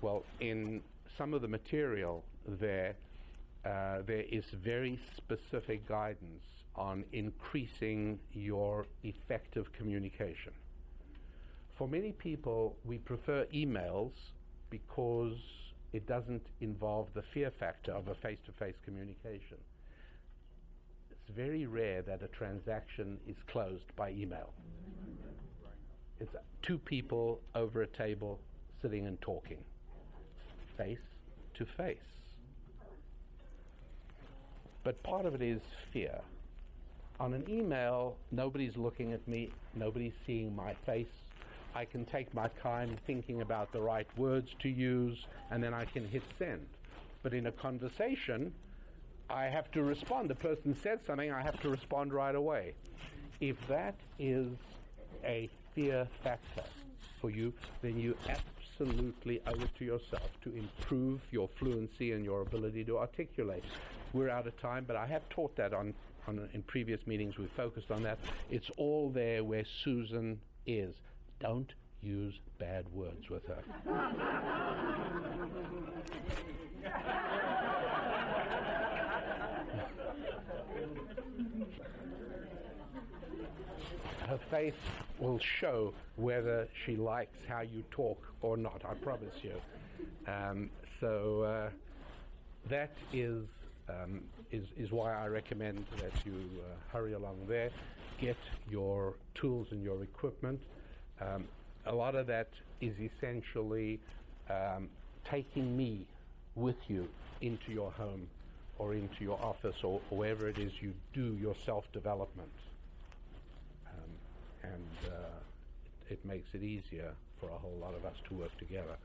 [SPEAKER 2] Well, in some of the material there, uh, there is very specific guidance on increasing your effective communication. For many people, we prefer emails because it doesn't involve the fear factor of a face to face communication. It's very rare that a transaction is closed by email. It's two people over a table sitting and talking, face to face. But part of it is fear. On an email, nobody's looking at me, nobody's seeing my face. I can take my time thinking about the right words to use, and then I can hit send. But in a conversation, I have to respond. The person said something, I have to respond right away. If that is a fear factor for you, then you absolutely owe it to yourself to improve your fluency and your ability to articulate. We're out of time, but I have taught that on, on in previous meetings. We've focused on that. It's all there where Susan is. Don't use bad words with her. her face will show whether she likes how you talk or not, I promise you. Um, so uh, that is, um, is, is why I recommend that you uh, hurry along there, get your tools and your equipment. Um, a lot of that is essentially um, taking me with you into your home or into your office or, wherever it is you do your self-development and uh, it makes it easier for a whole lot of us to work together.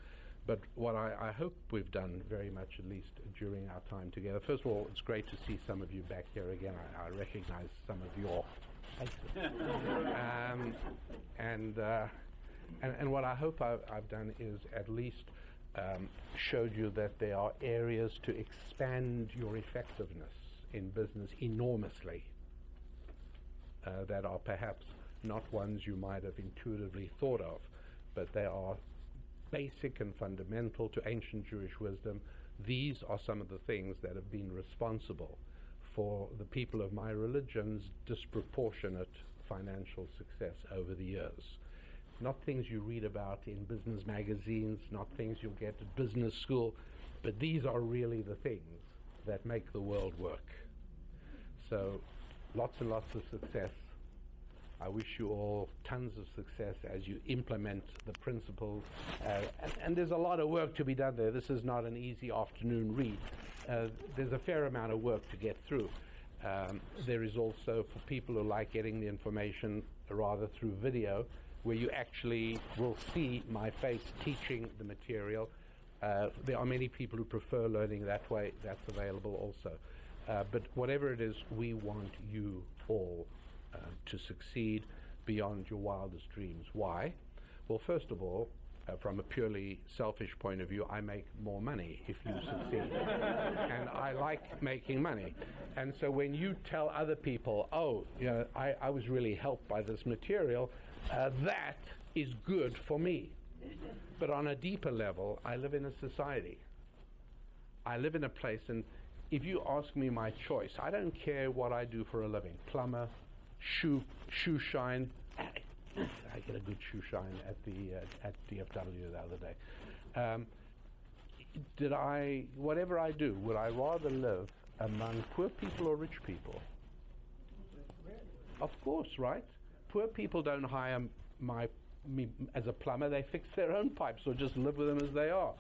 [SPEAKER 2] But what I, I, hope we've done very much, at least during our time together, first of all, it's great to see some of you back here again. I, I recognize some of your faces. um, and, uh, and, and, what I hope I've, I've done is at least um, showed you that there are areas to expand your effectiveness in business enormously uh, that are perhaps not ones you might have intuitively thought of, but they are basic and fundamental to ancient Jewish wisdom. These are some of the things that have been responsible for the people of my religion's disproportionate financial success over the years. Not things you read about in business magazines, not things you'll get at business school, but these are really the things that make the world work. So, lots and lots of success. I wish you all tons of success as you implement the principles. Uh, and, and, there's a lot of work to be done there. This is not an easy afternoon read. Uh, there's a fair amount of work to get through. Um, there is also for people who like getting the information rather through video, where you actually will see my face teaching the material. Uh, there are many people who prefer learning that way. That's available also. Uh, but whatever it is, we want you all uh, to succeed beyond your wildest dreams. Why? Well, first of all, uh, from a purely selfish point of view, I make more money if you succeed. and I like making money. And so when you tell other people, oh, you know, I, I was really helped by this material, uh, that is good for me. But on a deeper level, I live in a society. I live in a place, and if you ask me my choice, I don't care what I do for a living plumber, shoe, shoe shine, I get a good shoe shine at the uh, at DFW the other day. Um, did I, whatever I do, would I rather live among poor people or rich people? Of course, right? Poor people don't hire my me as a plumber; they fix their own pipes or just live with them as they are.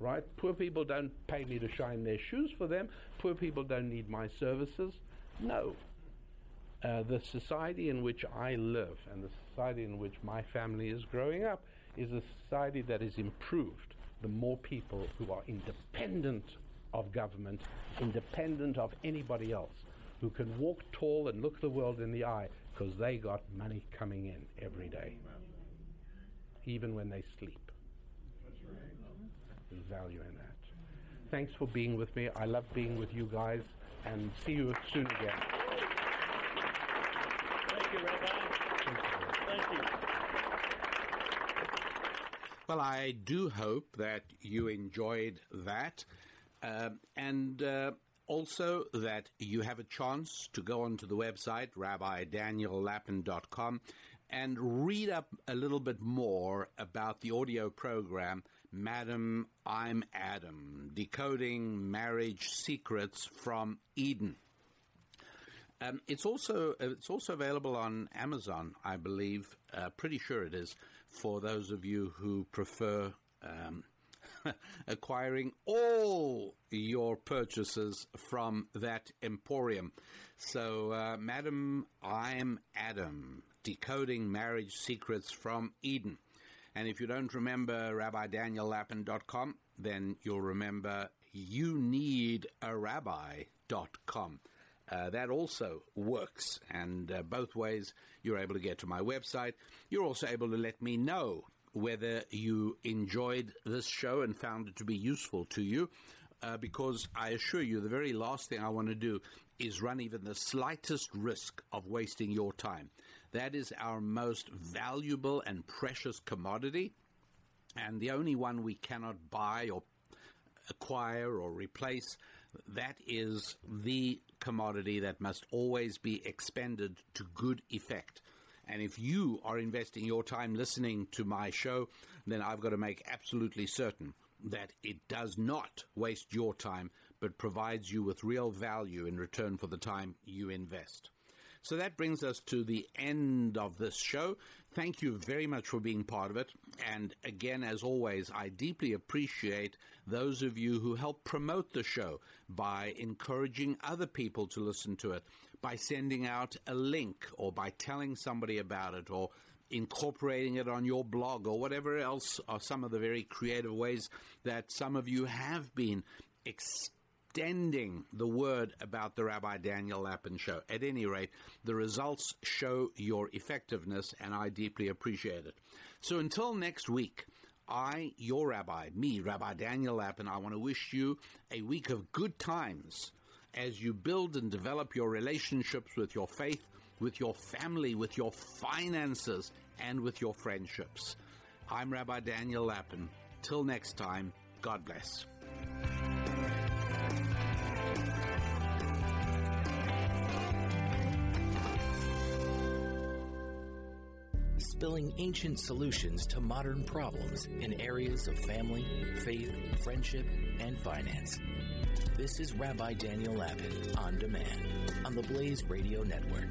[SPEAKER 2] Right? Poor people don't pay me to shine their shoes for them. Poor people don't need my services. No, uh, the society in which I live and the society in which my family is growing up is a society that is improved the more people who are independent of government, independent of anybody else, who can walk tall and look the world in the eye because they got money coming in every day, even when they sleep. There's value in that. Thanks for being with me. I love being with you guys, and see you soon again.
[SPEAKER 5] Thank you, Rabbi. Thank you.
[SPEAKER 6] Well, I do hope that you enjoyed that, um, and uh, also that you have a chance to go onto the website, rabbidaniellapin.com, and read up a little bit more about the audio program, Madam, I'm Adam, Decoding Marriage Secrets from Eden. Um, it's also uh, it's also available on Amazon, I believe. Uh, pretty sure it is for those of you who prefer um, acquiring all your purchases from that emporium. So, uh, Madam, I'm Adam, decoding marriage secrets from Eden. And if you don't remember RabbiDanielLapin.com, then you'll remember you need a rabbi.com. Uh, that also works, and uh, both ways you're able to get to my website. You're also able to let me know whether you enjoyed this show and found it to be useful to you, uh, because I assure you, the very last thing I want to do is run even the slightest risk of wasting your time. That is our most valuable and precious commodity, and the only one we cannot buy or acquire or replace that is the commodity that must always be expended to good effect. And if you are investing your time listening to my show, then I've got to make absolutely certain that it does not waste your time, but provides you with real value in return for the time you invest. So that brings us to the end of this show. Thank you very much for being part of it. And again, as always, I deeply appreciate those of you who help promote the show by encouraging other people to listen to it, by sending out a link, or by telling somebody about it, or incorporating it on your blog, or whatever else are some of the very creative ways that some of you have been extending the word about the Rabbi Daniel Lapin show. At any rate, the results show your effectiveness, and I deeply appreciate it. So until next week, I, your rabbi, me, Rabbi Daniel Lapin, I want to wish you a week of good times as you build and develop your relationships with your faith, with your family, with your finances, and with your friendships.
[SPEAKER 2] I'm Rabbi Daniel Lapin. Till next time, God bless.
[SPEAKER 1] Spilling ancient solutions to modern problems in areas of family, faith, friendship, and finance. This is Rabbi Daniel Lapin on demand on the Blaze Radio Network.